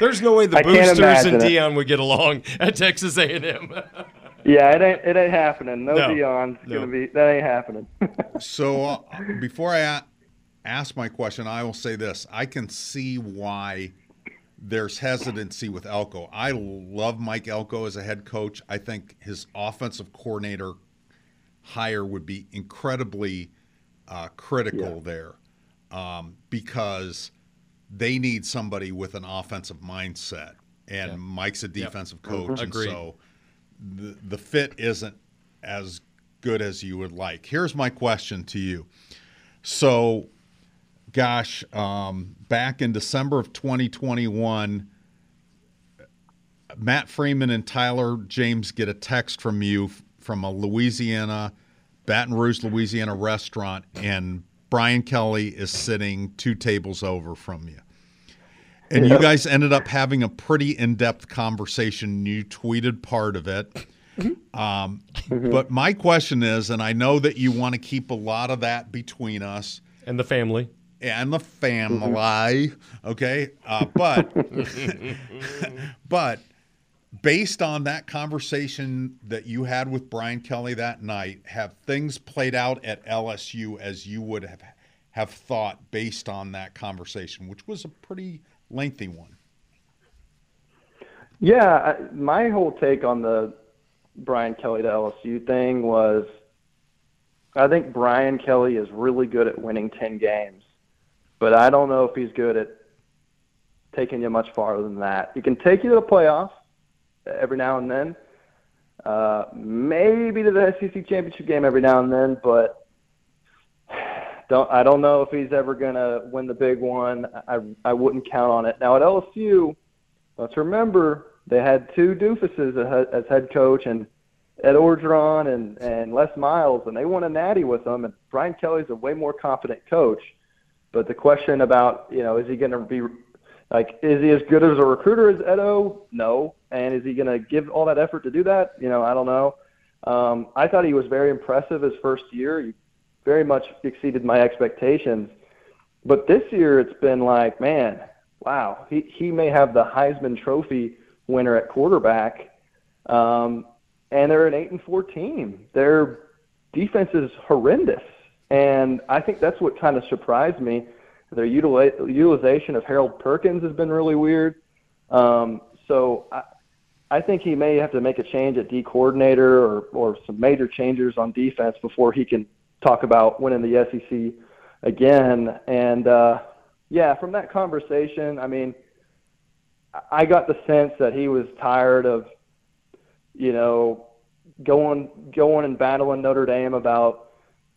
There's no way the I boosters and. Deion would get along at Texas A&M. Yeah, it ain't it ain't happening. No, No, Deion's no. gonna be that ain't happening. So uh, before I ask my question, I will say this: I can see why there's hesitancy with Elko. I love Mike Elko as a head coach. I think his offensive coordinator hire would be incredibly uh, critical there um, because they need somebody with an offensive mindset, and Mike's a defensive coach, and Agreed. so the the fit isn't as good as you would like. Here's my question to you. So, gosh, um, back in December of 2021, Matt Freeman and Tyler James get a text from you from a Louisiana, Baton Rouge, Louisiana restaurant, and Brian Kelly is sitting two tables over from you. And you guys ended up having a pretty in depth conversation. You tweeted part of it. Um, But my question is, and I know that you want to keep a lot of that between us and the family. And the family, okay? Uh, but but based on that conversation that you had with Brian Kelly that night, have things played out at LSU as you would have have thought based on that conversation, which was a pretty lengthy one? Yeah, I, my whole take on the Brian Kelly to LSU thing was I think Brian Kelly is really good at winning 10 games, but I don't know if he's good at taking you much farther than that. He can take you to the playoffs every now and then, uh, maybe to the SEC championship game every now and then, but don't I don't know if he's ever gonna win the big one. I I wouldn't count on it. Now at LSU, let's remember they had two doofuses as- head coach and Ed Orgeron and and Les Miles, and they won a natty with them. And Brian Kelly's a way more confident coach. But the question about you know is he going to be like is he as good as a recruiter as Edo? No. And is he going to give all that effort to do that? You know, I don't know. Um, I thought he was very impressive his first year. He very much exceeded my expectations. But this year it's been like, man, wow, he he may have the Heisman Trophy winner at quarterback. Um, and they're an eight and four team. Their defense is horrendous, and I think that's what kind of surprised me. Their utili- utilization of Harold Perkins has been really weird. Um, so I, I think he may have to make a change at D coordinator or or some major changes on defense before he can talk about winning the SEC again. And uh, yeah, from that conversation, I mean, I got the sense that he was tired of, you know, going going and battling Notre Dame about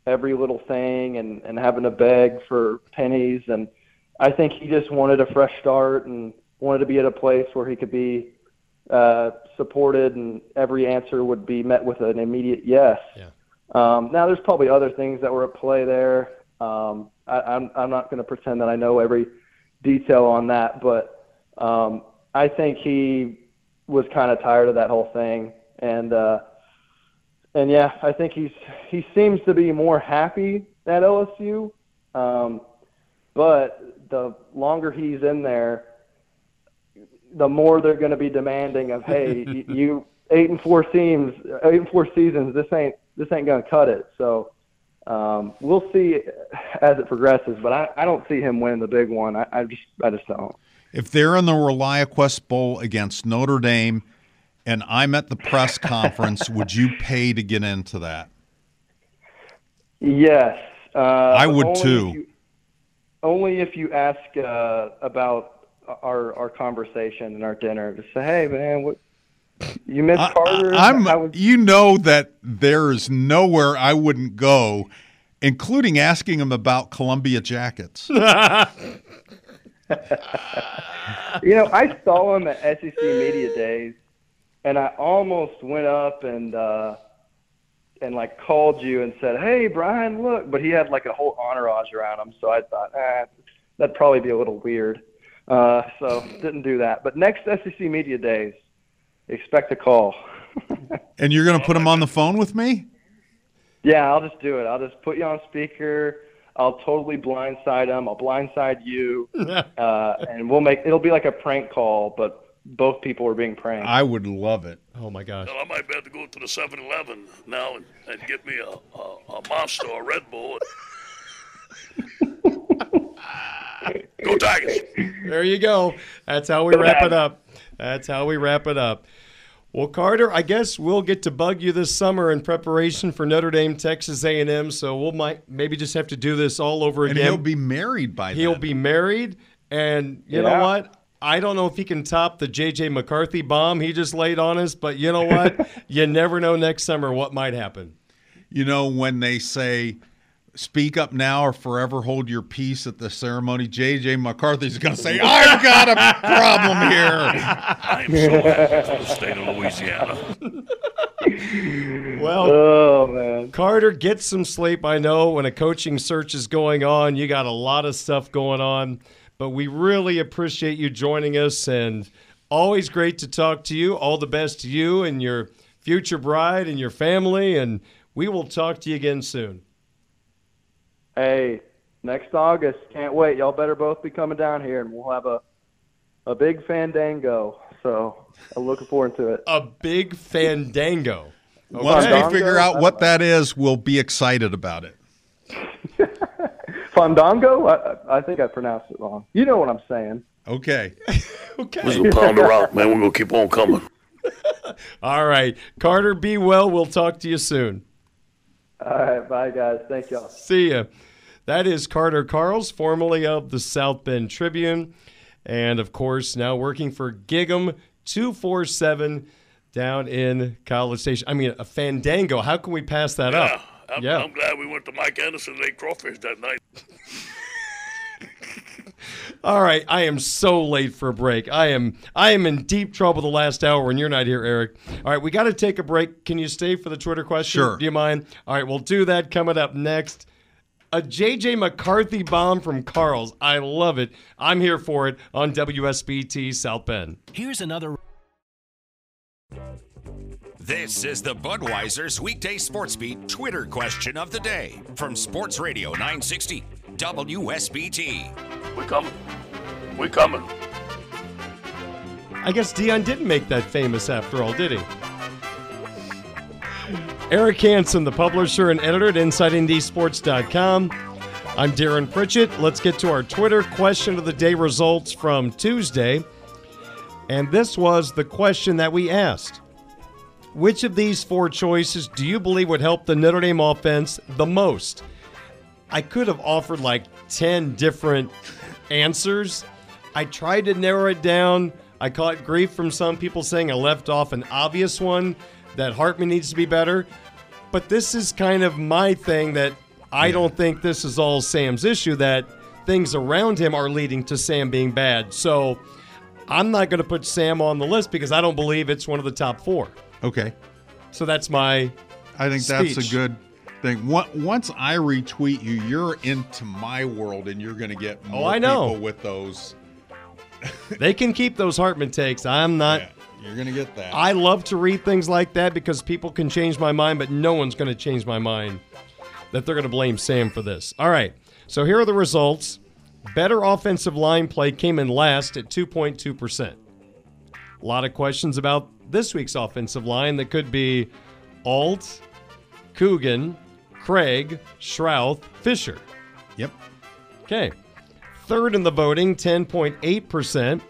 every little thing and and having to beg for pennies and I think he just wanted a fresh start and wanted to be at a place where he could be uh, supported and every answer would be met with an immediate yes. Yeah. Um, now there's probably other things that were at play there. Um, I, I'm I'm not going to pretend that I know every detail on that, but um, I think he was kind of tired of that whole thing, and uh, and yeah, I think he's he seems to be more happy at LSU. Um, but the longer he's in there, the more they're going to be demanding of, hey, you, you eight and four teams, eight and four seasons. This ain't this ain't going to cut it. So um, we'll see as it progresses. But I, I don't see him winning the big one. I, I just I just don't. If they're in the ReliaQuest Bowl against Notre Dame, and I'm at the press conference, would you pay to get into that? Yes, uh, I would only too. If you, only if you ask uh, about our our conversation and our dinner. Just say, hey man, what you missed Carter? I'm, was- you know that there is nowhere I wouldn't go, including asking him about Columbia jackets. you know, I saw him at SEC Media Days, and I almost went up and uh, and like called you and said, "Hey, Brian, look!" But he had like a whole entourage around him, so I thought, ah, that'd probably be a little weird. Uh, so didn't do that. But next SEC Media Days, expect a call. and you're going to put him on the phone with me? Yeah, I'll just do it. I'll just put you on speaker. I'll totally blindside him. I'll blindside you, uh, and we'll make it'll be like a prank call, but both people are being pranked. I would love it. Oh my gosh! I might be able to go to the 7-Eleven now and, and get me a, a, a Monster or a Red Bull. go Tigers! There you go. That's how we wrap it up. That's how we wrap it up. Well, Carter, I guess we'll get to bug you this summer in preparation for Notre Dame, Texas A&M. So we'll might maybe just have to do this all over And again. he'll be married by He'll then. be married, and you Yeah. know what? I don't know if he can top the J.J. McCarthy bomb he just laid on us, but you know what? you never know next summer what might happen. You know, when they say, speak up now or forever hold your peace at the ceremony, J.J. McCarthy's going to say, I've got a problem here. I'm so happy for the state of Louisiana. Well, oh man, Carter, get some sleep. I know when a coaching search is going on, you got a lot of stuff going on, but we really appreciate you joining us, and always great to talk to you. All the best to you and your future bride and your family, and we will talk to you again soon. Hey, next August, can't wait. Y'all better both be coming down here, and we'll have a a big fandango. So I'm looking forward to it. A big fandango. Once we figure out what that is, we'll be excited about it. Fandango? I, I think I pronounced it wrong. You know what I'm saying. Okay. okay. This is gonna pound of rock, man. We're gonna keep on coming. All right. Carter, be well. We'll talk to you soon. All right, bye guys. Thank y'all. See ya. That is Carter Karels, formerly of the South Bend Tribune, and of course now working for Gig'em 247 down in College Station. I mean, a fandango. How can we pass that up? I'm, yeah. I'm glad we went to Mike Anderson and ate crawfish that night. All right, I am so late for a break. I am I am in deep trouble the last hour and you're not here, Eric. All right, we got to take a break. Can you stay for the Twitter question? Sure. Do you mind? All right, we'll do that coming up next. A JJ McCarthy bomb from Karels. I love it. I'm here for it on WSBT South Bend. Here's another. This is the Budweiser's weekday sports beat Twitter question of the day from Sports Radio 960 WSBT. We coming. We coming. I guess Deion didn't make that famous after all, did he? Eric Hansen, the publisher and editor at InsideNDSports.com. I'm Darin Pritchett. Let's get to our Twitter question of the day results from Tuesday. And this was the question that we asked. Which of these four choices do you believe would help the Notre Dame offense the most? I could have offered like 10 different answers. I tried to narrow it down. I caught grief from some people saying I left off an obvious one that Hartman needs to be better. But this is kind of my thing that I don't think this is all Sam's issue, that things around him are leading to Sam being bad. So I'm not going to put Sam on the list because I don't believe it's one of the top four. Okay. So that's my. I think that's a good thing. Once- Once I retweet you, you're into my world, and you're going to get oh, more Oh, I know. people with those. They can keep those Hartman takes. I'm not. You're going to get that. I love to read things like that because people can change my mind, but no one's going to change my mind that they're going to blame Sam for this. All right. So here are the results. Better offensive line play came in last at 2.2%. A lot of questions about this week's offensive line that could be Alt, Coogan, Craig, Schrauth, Fisher. Yep. Okay. Third in the voting, 10.8%.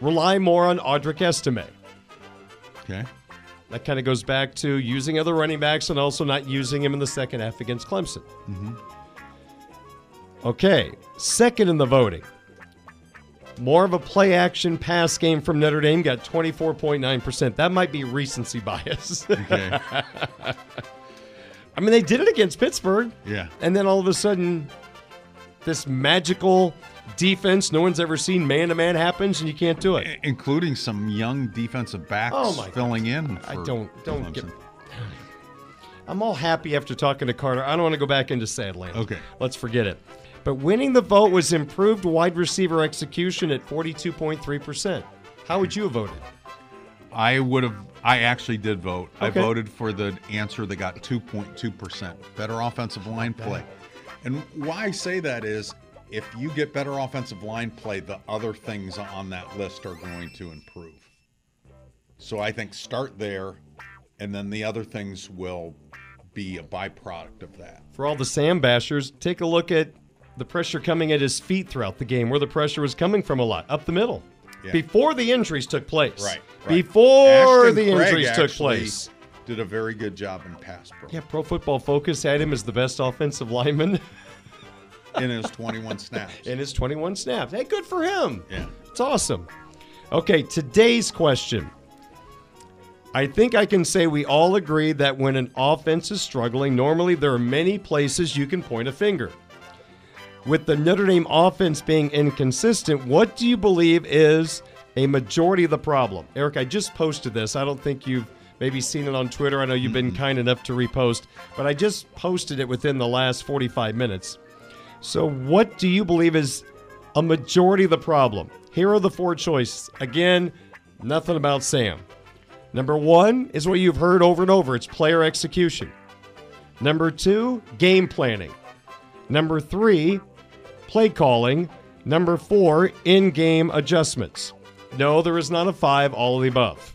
Rely more on Audric Estime. Okay. That kind of goes back to using other running backs and also not using him in the second half against Clemson. Mm-hmm. Okay, second in the voting. More of a play action pass game from Notre Dame got 24.9%. That might be recency bias. Okay. I mean, they did it against Pittsburgh. Yeah. And then all of a sudden, this magical defense no one's ever seen man to man happens and you can't do it. Including some young defensive backs Oh, my filling in. I don't don't get I'm all happy after talking to Carter. I don't want to go back into Sadland. Okay. Let's forget it. But winning the vote was improved wide receiver execution at 42.3%. How would you have voted? I would have. I actually did vote. I voted for the answer that got 2.2 percent. Better offensive line play. And why I say that is, if you get better offensive line play, the other things on that list are going to improve. So I think start there, and then the other things will be a byproduct of that. For all the Sam bashers, take a look at the pressure coming at his feet throughout the game, where the pressure was coming from a lot, up the middle. Yeah. Before the injuries took place. Right. right. Before Ashton the injuries took place. Did a very good job in pass pro Yeah, Pro Football Focus had him as the best offensive lineman in his 21 snaps. in his 21 snaps. Hey, good for him. Yeah. It's awesome. Okay, today's question. I think I can say we all agree that when an offense is struggling, normally there are many places you can point a finger. With the Notre Dame offense being inconsistent, what do you believe is a majority of the problem? Eric, I just posted this. I don't think you've maybe seen it on Twitter. I know you've been mm-hmm. kind enough to repost, but I just posted it within the last 45 minutes. So, what do you believe is a majority of the problem? Here are the four choices. Again, nothing about Sam. Number one is what you've heard over and over it's player execution. Number two, game planning. Number three, play calling. Number four, in game adjustments. No, there is not a five, all of the above.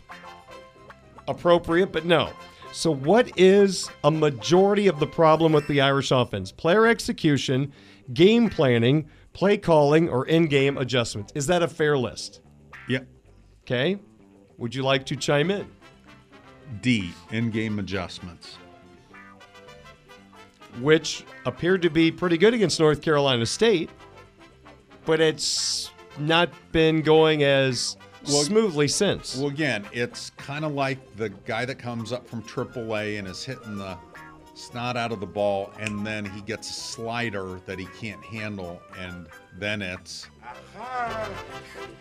Appropriate, but no. So, what is a majority of the problem with the Irish offense? Player execution, game planning, play calling, or in game adjustments. Is that a fair list? Yep. Okay. Would you like to chime in? D, in game adjustments. Which appeared to be pretty good against North Carolina State, but it's not been going as smoothly since. Well, again, it's kind of like the guy that comes up from AAA and is hitting the snot out of the ball, and then he gets a slider that he can't handle, and then it's.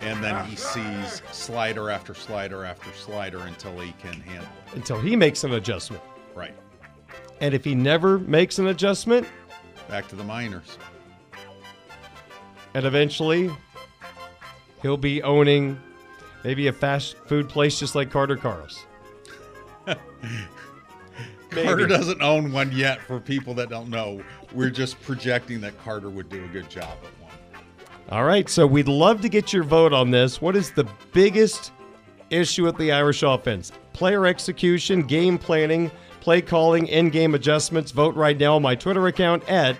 And then he sees slider after slider after slider until he can handle it. Until he makes an adjustment. Right. And if he never makes an adjustment, Back to the minors. and eventually he'll be owning maybe a fast food place just like Carter Karels. Carter doesn't own one yet for people that don't know. We're just projecting that Carter would do a good job at one. All right, so we'd love to get your vote on this. What is the biggest issue with the Irish offense? Player execution, game planning, play calling, in game adjustments. Vote right now on my Twitter account at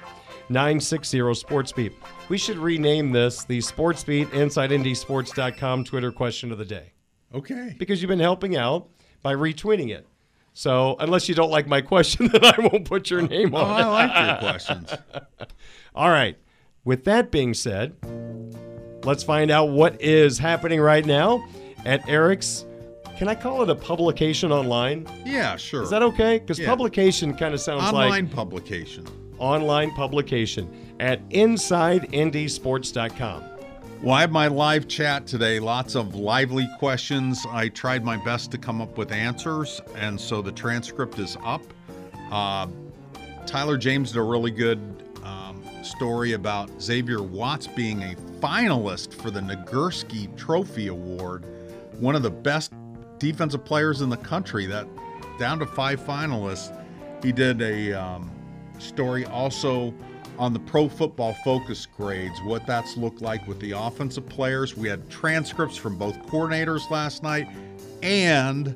960 Sports Beat. We should rename this the Sports Beat InsideNDSports.com Twitter question of the day. Okay. Because you've been helping out by retweeting it. So unless you don't like my question, then I won't put your name Oh, on it. I like your questions. All right. With that being said, let's find out what is happening right now at Eric's. Can I call it a publication online? Yeah, sure. Is that okay? Because Yeah. publication kind of sounds like Online publication. online publication at InsideNDSports.com. Well, I have my live chat today. Lots of lively questions. I tried my best to come up with answers, and so the transcript is up. Uh, Tyler James did a really good um, story about Xavier Watts being a finalist for the Nagurski Trophy Award, one of the best defensive players in the country. That down to five finalists. He did a um, story also on the pro football focus grades, what that's looked like with the offensive players. We had transcripts from both coordinators last night and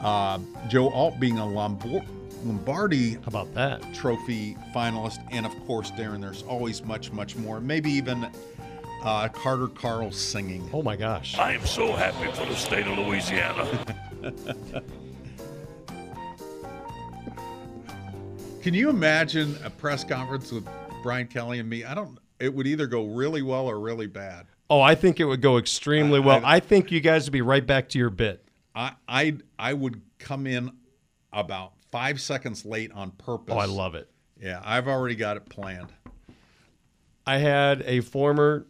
uh, Joe Alt being a Lombardi How about that? trophy finalist. And of course, Darin, there's always much, much more. Maybe even uh, Carter Karels singing. Oh my gosh. I am so happy for the state of Louisiana. Can you imagine a press conference with Brian Kelly and me? I don't. It would either go really well or really bad. Oh, I think it would go extremely well. I, think you guys would be right back to your bit. I I I would come in about five seconds late on purpose. Oh, I love it. Yeah, I've already got it planned. I had a former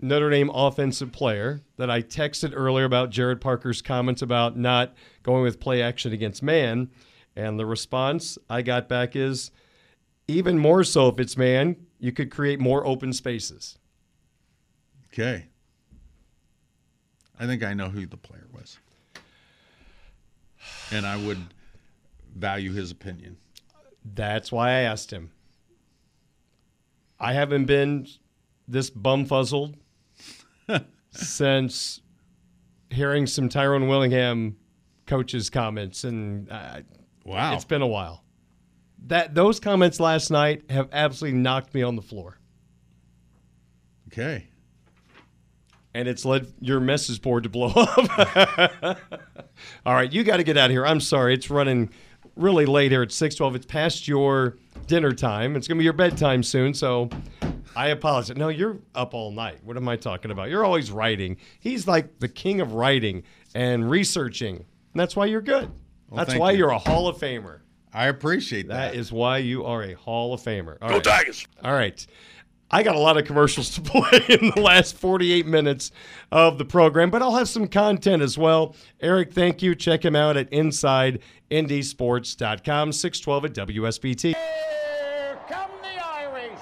Notre Dame offensive player that I texted earlier about Gerad Parker's comments about not going with play action against man. And the response I got back is even more so if it's man, you could create more open spaces. Okay. I think I know who the player was, and I would value his opinion. That's why I asked him. I haven't been this bumfuzzled since hearing some Tyrone Willingham coaches' comments, and uh, Wow. it's been a while. That those comments last night have absolutely knocked me on the floor, Okay. and it's led your message board to blow up. All right, you got to get out of here. I'm sorry, it's running really late here at six twelve. It's past your dinner time. It's gonna be your bedtime soon, so I apologize. No, you're up all night. What am I talking about? You're always writing. He's like the king of writing and researching, and that's why you're good. Well, that's why you. are a Hall of Famer. I appreciate that. That is why you are a Hall of Famer. All Go right. Tigers. All right. I got a lot of commercials to play in the last 48 minutes of the program, but I'll have some content as well. Eric, thank you. Check him out at InsideNDSports.com, 612 at WSBT. Here come the Irish.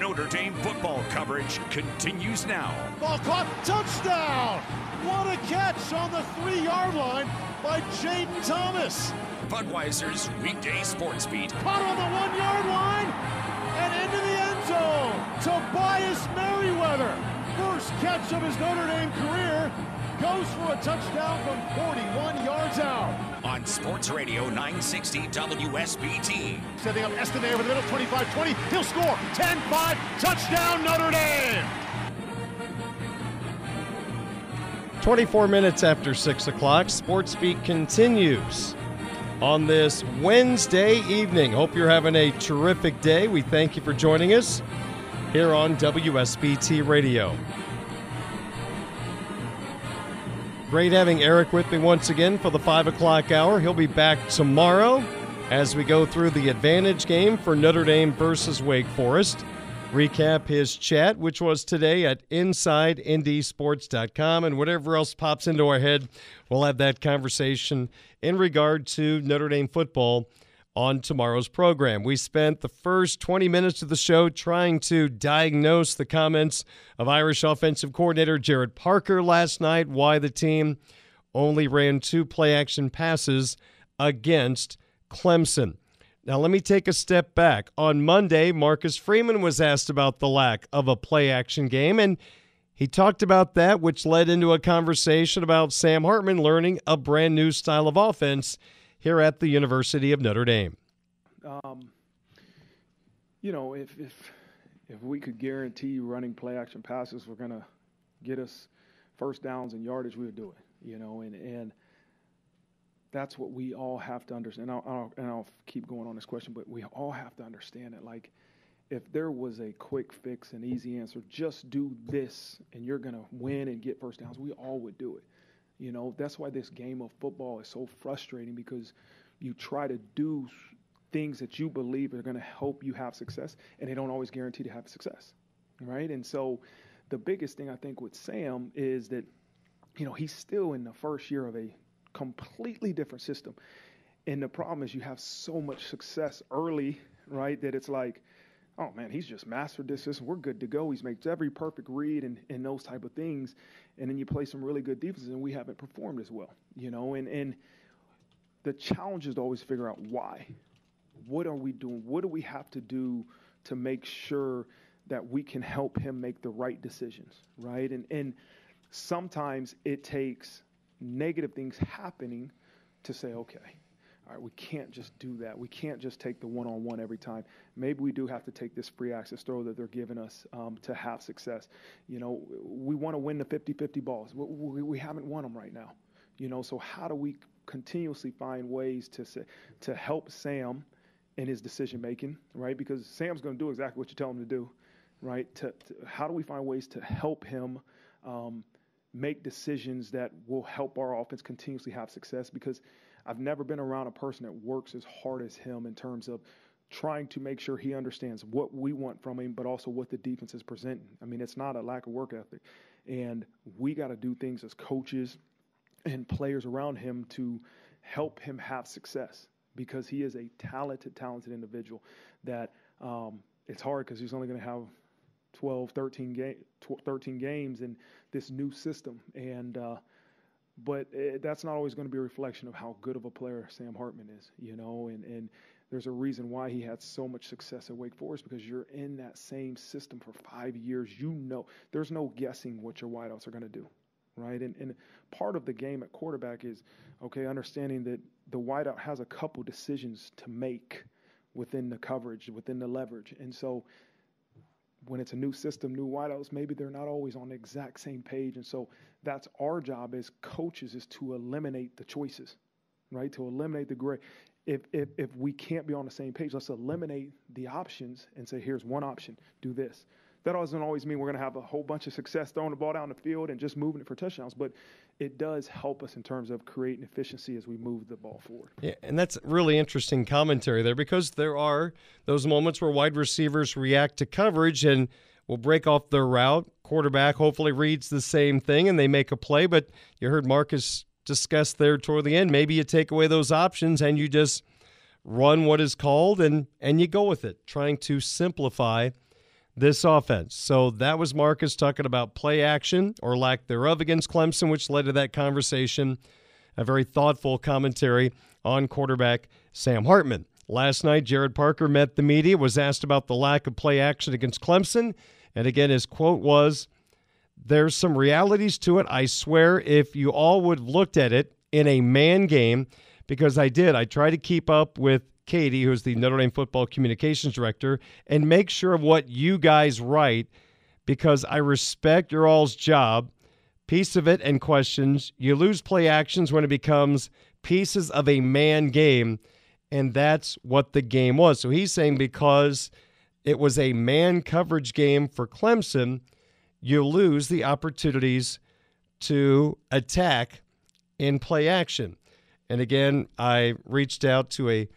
Notre Dame football coverage continues now. Ball caught, touchdown! What a catch on the three yard line by Jayden Thomas. Budweiser's weekday sports beat. Caught on the one yard line and into the end zone. Tobias Merriweather, first catch of his Notre Dame career, goes for a touchdown from 41 yards out. On Sports Radio 960 WSBT. Setting up Estime over the middle, 25-20. He'll score. 10-5, touchdown Notre Dame. 24 minutes after 6 o'clock, Sports Beat continues on this Wednesday evening. Hope you're having a terrific day. We thank you for joining us here on WSBT Radio. Great having Eric with me once again for the 5 o'clock hour. He'll be back tomorrow as we go through the advantage game for Notre Dame versus Wake Forest. Recap his chat, which was today at InsideNDSports.com, and whatever else pops into our head, we'll have that conversation in regard to Notre Dame football on tomorrow's program. We spent the first 20 minutes of the show trying to diagnose the comments of Irish offensive coordinator Gerad Parker last night, why the team only ran two play action passes against Clemson. Now, let me take a step back. On Monday, Marcus Freeman was asked about the lack of a play action game, and he talked about that, which led into a conversation about Sam Hartman learning a brand new style of offense here at the University of Notre Dame. Um, you know, if if if we could guarantee running play action passes were going to get us first downs and yardage, we would do it. You know, and and that's what we all have to understand. And I'll, I'll, and I'll keep going on this question, but we all have to understand it. Like, if there was a quick fix, an easy answer, just do this and you're going to win and get first downs, we all would do it. You know, that's why this game of football is so frustrating because you try to do things that you believe are going to help you have success, and they don't always guarantee to have success, right? And so, the biggest thing I think with Sam is that, you know, he's still in the first year of a completely different system. And the problem is you have so much success early, right, that it's like, oh man, he's just mastered this system. We're good to go. He's made every perfect read and, and those type of things. And then you play some really good defenses and we haven't performed as well, you know, and, and the challenge is to always figure out why. What are we doing? What do we have to do to make sure that we can help him make the right decisions, right? And and sometimes it takes negative things happening to say, okay, all right, we can't just do that. We can't just take the one on one every time. Maybe we do have to take this free access throw that they're giving us um, to have success. You know, we want to win the 50 50 balls. We, we, we, haven't won them right now. You know, so how do we continuously find ways to, to help Sam in his decision making, right? Because Sam's going to do exactly what you tell him to do, right? To, to how do we find ways to help him? Um, make decisions that will help our offense continuously have success because I've never been around a person that works as hard as him in terms of trying to make sure he understands what we want from him, but also what the defense is presenting. I mean, it's not a lack of work ethic. And we got to do things as coaches and players around him to help him have success because he is a talented, talented individual that um, it's hard because he's only going to have 12, 13, ga- 13 games in this new system. And, uh, but it, that's not always going to be a reflection of how good of a player Sam Hartman is, you know, and, and there's a reason why he had so much success at Wake Forest because you're in that same system for five years. You know, there's no guessing what your wideouts are going to do, right? And, and part of the game at quarterback is, okay, understanding that the wideout has a couple decisions to make within the coverage, within the leverage. And so when it's a new system, new wideouts, maybe they're not always on the exact same page. And so that's our job as coaches is to eliminate the choices, right? To eliminate the gray. If, if, if we can't be on the same page, let's eliminate the options and say, here's one option, do this. That doesn't always mean we're going to have a whole bunch of success throwing the ball down the field and just moving it for touchdowns, but it does help us in terms of creating efficiency as we move the ball forward. Yeah, and that's really interesting commentary there because there are those moments where wide receivers react to coverage and will break off their route. Quarterback hopefully reads the same thing and they make a play, but you heard Marcus discuss there toward the end. Maybe you take away those options and you just run what is called and and you go with it, trying to simplify – this offense. So that was Marcus talking about play action or lack thereof against Clemson, which led to that conversation. A very thoughtful commentary on quarterback Sam Hartman. Last night, Gerad Parker met the media, was asked about the lack of play action against Clemson. And again, his quote was, There's some realities to it. I swear, if you all would have looked at it in a man game, because I did, I try to keep up with Katie, who's the Notre Dame football communications director, and make sure of what you guys write because I respect your all's job. Piece of it and questions. You lose play actions when it becomes pieces of a man game, and that's what the game was. So he's saying because it was a man coverage game for Clemson, you lose the opportunities to attack in play action. And again, I reached out to a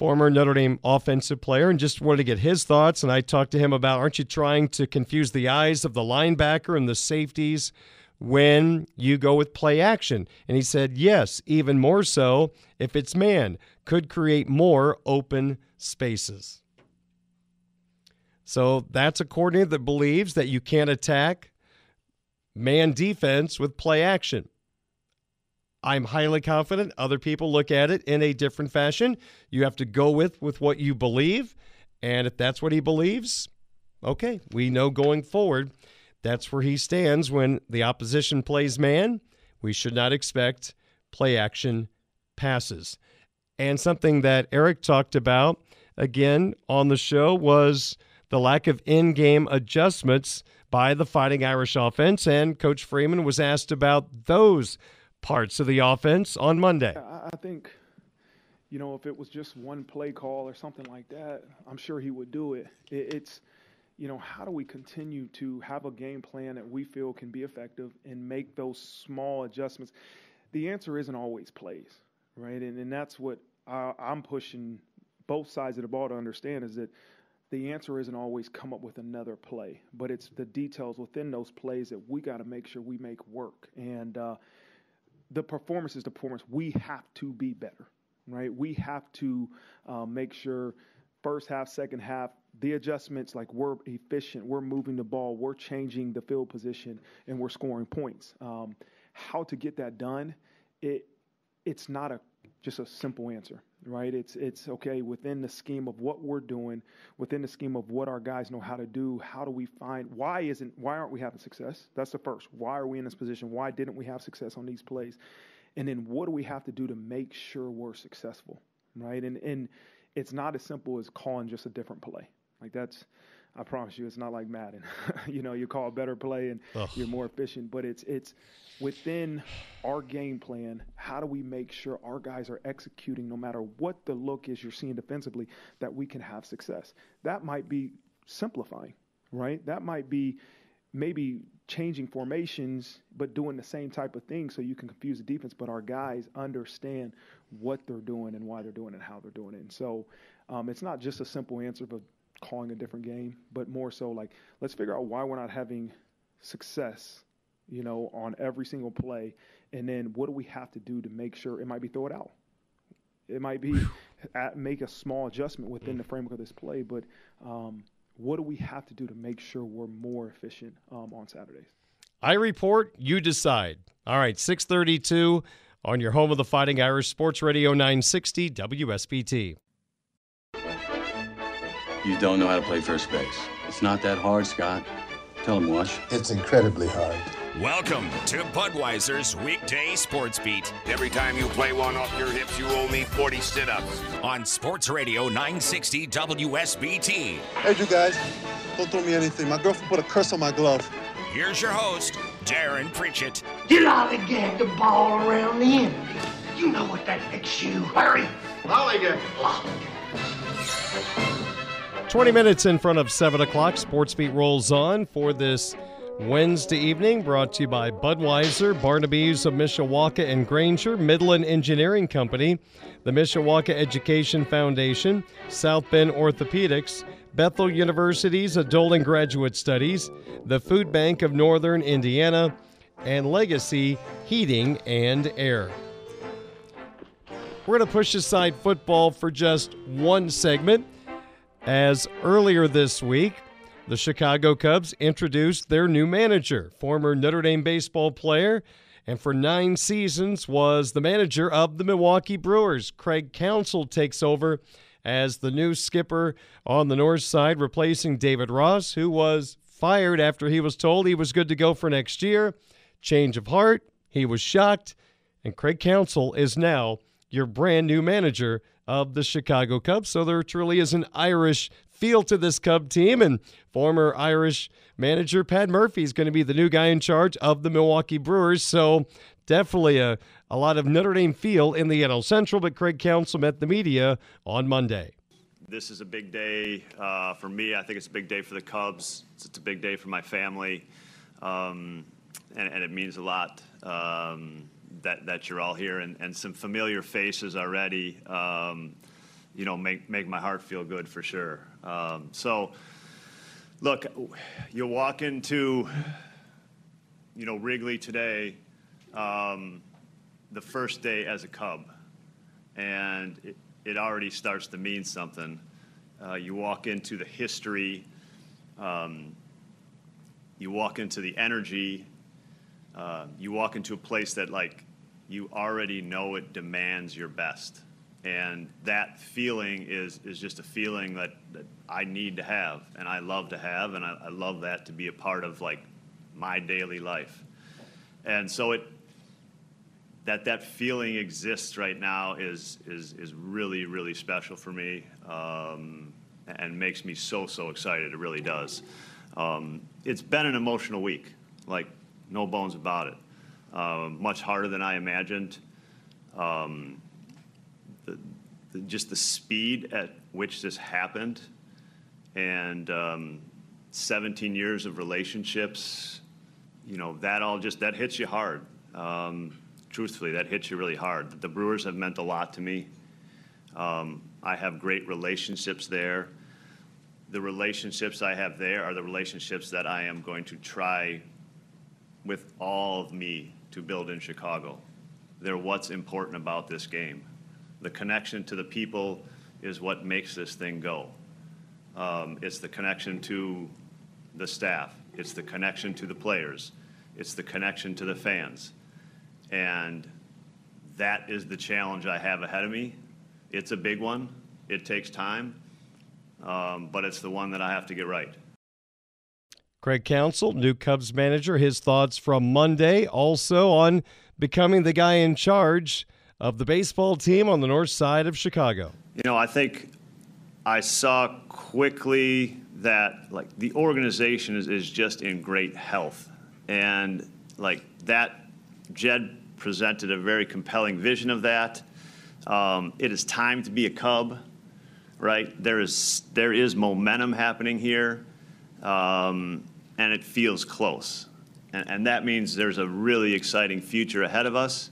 former Notre Dame offensive player, and just wanted to get his thoughts. And I talked to him about aren't you trying to confuse the eyes of the linebacker and the safeties when you go with play action? And he said, yes, even more so if it's man, could create more open spaces. So that's a coordinator that believes that you can't attack man defense with play action. I'm highly confident other people look at it in a different fashion. You have to go with with what you believe, and if that's what he believes, okay, we know going forward that's where he stands when the opposition plays man. We should not expect play action passes. And something that Eric talked about again on the show was the lack of in game adjustments by the Fighting Irish offense. And Coach Freeman was asked about those parts of the offense on Monday. I think, you know, if it was just one play call or something like that, I'm sure he would do it. It's, you know, how do we continue to have a game plan that we feel can be effective and make those small adjustments? The answer isn't always plays, right? And, and that's what I, I'm pushing both sides of the ball to understand is that the answer isn't always come up with another play, but it's the details within those plays that we got to make sure we make work. And uh, the performance is the performance. We have to be better, right? We have to uh, make sure first half, second half, the adjustments like we're efficient, we're moving the ball, we're changing the field position, and we're scoring points. Um, how to get that done? It it's not a just a simple answer, right? It's it's okay within the scheme of what we're doing, within the scheme of what our guys know how to do. How do we find why isn't why aren't we having success? That's the first. Why are we in this position? Why didn't we have success on these plays? And then what do we have to do to make sure we're successful, right? And and it's not as simple as calling just a different play. Like that's I promise you, it's not like Madden. you know, you call a better play and Ugh. you're more efficient. But it's it's within our game plan. How do we make sure our guys are executing, no matter what the look is you're seeing defensively, that we can have success? That might be simplifying, right? That might be maybe changing formations, but doing the same type of thing so you can confuse the defense. But our guys understand what they're doing and why they're doing it and how they're doing it. And so um, it's not just a simple answer, but calling a different game, but more so like let's figure out why we're not having success, you know, on every single play, and then what do we have to do to make sure it might be throw it out. It might be at, make a small adjustment within the framework of this play, but um, what do we have to do to make sure we're more efficient um, on Saturdays? I report, you decide. All right, 632 on your home of the Fighting Irish Sports Radio 960 WSBT. You don't know how to play first base. It's not that hard, Scott. Tell him, Wash. It's incredibly hard. Welcome to Budweiser's weekday sports beat. Every time you play one off your hips, you owe me 40 sit ups. On Sports Radio 960 WSBT. Hey, you guys, don't throw me anything. My girlfriend put a curse on my glove. Here's your host, Darin Pritchett. Get lollygag the gang the ball around the end. You know what that makes you. Hurry. Lollygag. Lollygag. 20 minutes in front of 7 o'clock. Sports Beat rolls on for this Wednesday evening, brought to you by Budweiser, Barnaby's of Mishawaka and Granger, Midland Engineering Company, the Mishawaka Education Foundation, South Bend Orthopedics, Bethel University's Adult and Graduate Studies, the Food Bank of Northern Indiana, and Legacy Heating and Air. We're going to push aside football for just one segment as earlier this week, the Chicago Cubs introduced their new manager, former Notre Dame baseball player, and for nine seasons was the manager of the Milwaukee Brewers. Craig Counsell takes over as the new skipper on the north side, replacing David Ross, who was fired after he was told he was good to go for next year. Change of heart, he was shocked, and Craig Counsell is now your brand new manager of the Chicago Cubs. So there truly is an Irish feel to this Cub team. And former Irish manager Pat Murphy is going to be the new guy in charge of the Milwaukee Brewers. So definitely a, a lot of Notre Dame feel in the NL Central. But Craig Counsell met the media on Monday. This is a big day uh, for me. I think it's a big day for the Cubs. It's, it's a big day for my family. Um, and, and, it means a lot. Um, that, that you're all here and, some familiar faces already, um, you know, make, make my heart feel good for sure. Um, so, look, you walk into, you know, Wrigley today, um, the first day as a Cub, and it, already starts to mean something. Uh, you walk into the history, you walk into the energy, you walk into a place that like you already know it demands your best and that feeling is is just a feeling that, that I need to have and I love to have and I, I love that to be a part of like my daily life and so it that that feeling exists right now is is is really really special for me, um, and makes me so so excited. It really does. Um, it's been an emotional week, like no bones about it. Um, much harder than I imagined. Um, the, the, just the speed at which this happened, and um, 17 years of relationships, you know, that all just that hits you hard. Um, truthfully, that hits you really hard. The Brewers have meant a lot to me. Um, I have great relationships there. The relationships I have there are the relationships that I am going to try with all of me to build in Chicago. They're what's important about this game. The connection to the people is what makes this thing go. Um, it's the connection to the staff, it's the connection to the players, it's the connection to the fans. And that is the challenge I have ahead of me. It's a big one, it takes time, um, but it's the one that I have to get right. Craig Counsell, new Cubs manager, his thoughts from Monday, also on becoming the guy in charge of the baseball team on the north side of Chicago. You know, I think I saw quickly that like the organization is, is just in great health. And like that, Jed presented a very compelling vision of that. Um, it is time to be a Cub, right? There is there is momentum happening here. Um, and it feels close. And, and, that means there's a really exciting future ahead of us.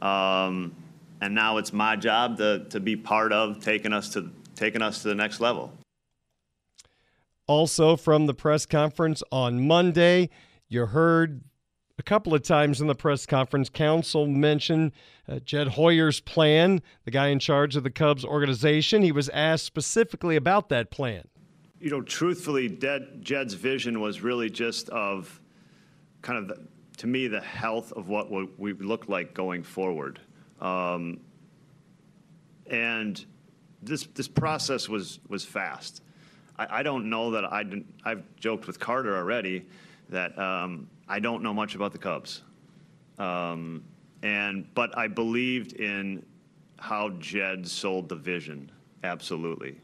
Um, and now it's my job to, to be part of taking us to taking us to the next level. Also, from the press conference on Monday, you heard a couple of times in the press conference, Counsell mentioned uh, Jed Hoyer's plan, the guy in charge of the Cubs organization. He was asked specifically about that plan you know, truthfully, Jed, Jed's vision was really just of kind of, the, to me, the health of what we look like going forward. Um, and this this process was was fast. I, I don't know that I. I've joked with Carter already that um, I don't know much about the Cubs, um, and but I believed in how Jed sold the vision. Absolutely.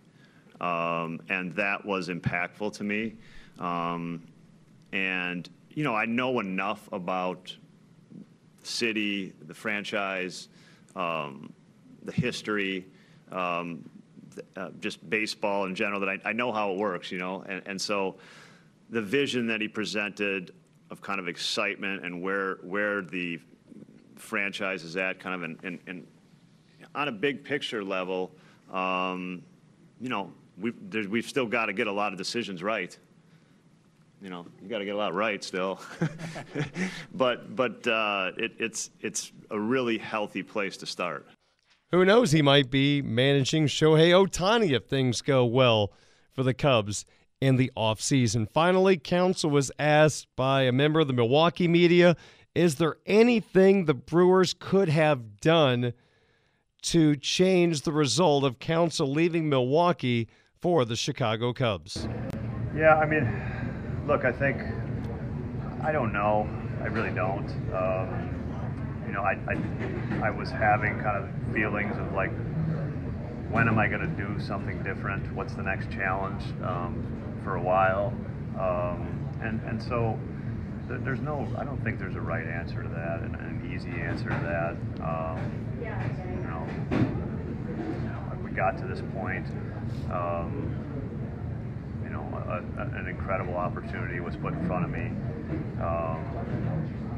Um, and that was impactful to me. Um, and, you know, I know enough about the city, the franchise, um, the history, um, uh, just baseball in general, that I, I, know how it works, you know. And, and so the vision that he presented of kind of excitement and where, where the franchise is at, kind of in, in, in on a big picture level, um, you know, we've, we've still got to get a lot of decisions right. You know, you got to get a lot right still. but but uh, it, it's it's a really healthy place to start. Who knows? He might be managing Shohei Ohtani if things go well for the Cubs in the offseason. Finally, Counsell was asked by a member of the Milwaukee media Is there anything the Brewers could have done to change the result of Counsell leaving Milwaukee for the Chicago Cubs. Yeah, I mean, look, I think I don't know. I really don't. Um, you know, I, I I was having kind of feelings of like, when am I going to do something different? What's the next challenge um, for a while? Um, and and so there's no, I don't think there's a right answer to that and an easy answer to that. Um, you know, we got to this point um, you know, a, a, an incredible opportunity was put in front of me. Um,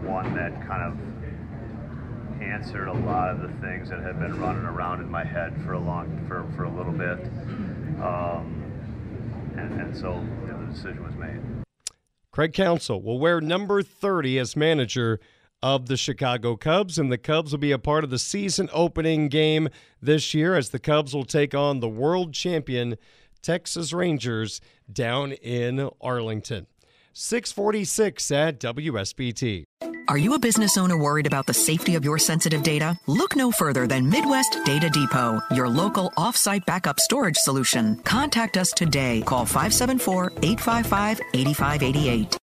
one that kind of answered a lot of the things that had been running around in my head for a long, for, for a little bit. Um, and, and so the decision was made. Craig Counsell will wear number 30 as manager of the Chicago Cubs, and the Cubs will be a part of the season opening game this year as the Cubs will take on the world champion Texas Rangers down in Arlington. 646 at WSBT. Are you a business owner worried about the safety of your sensitive data? Look no further than Midwest Data Depot, your local offsite backup storage solution. Contact us today. Call 574 855 8588.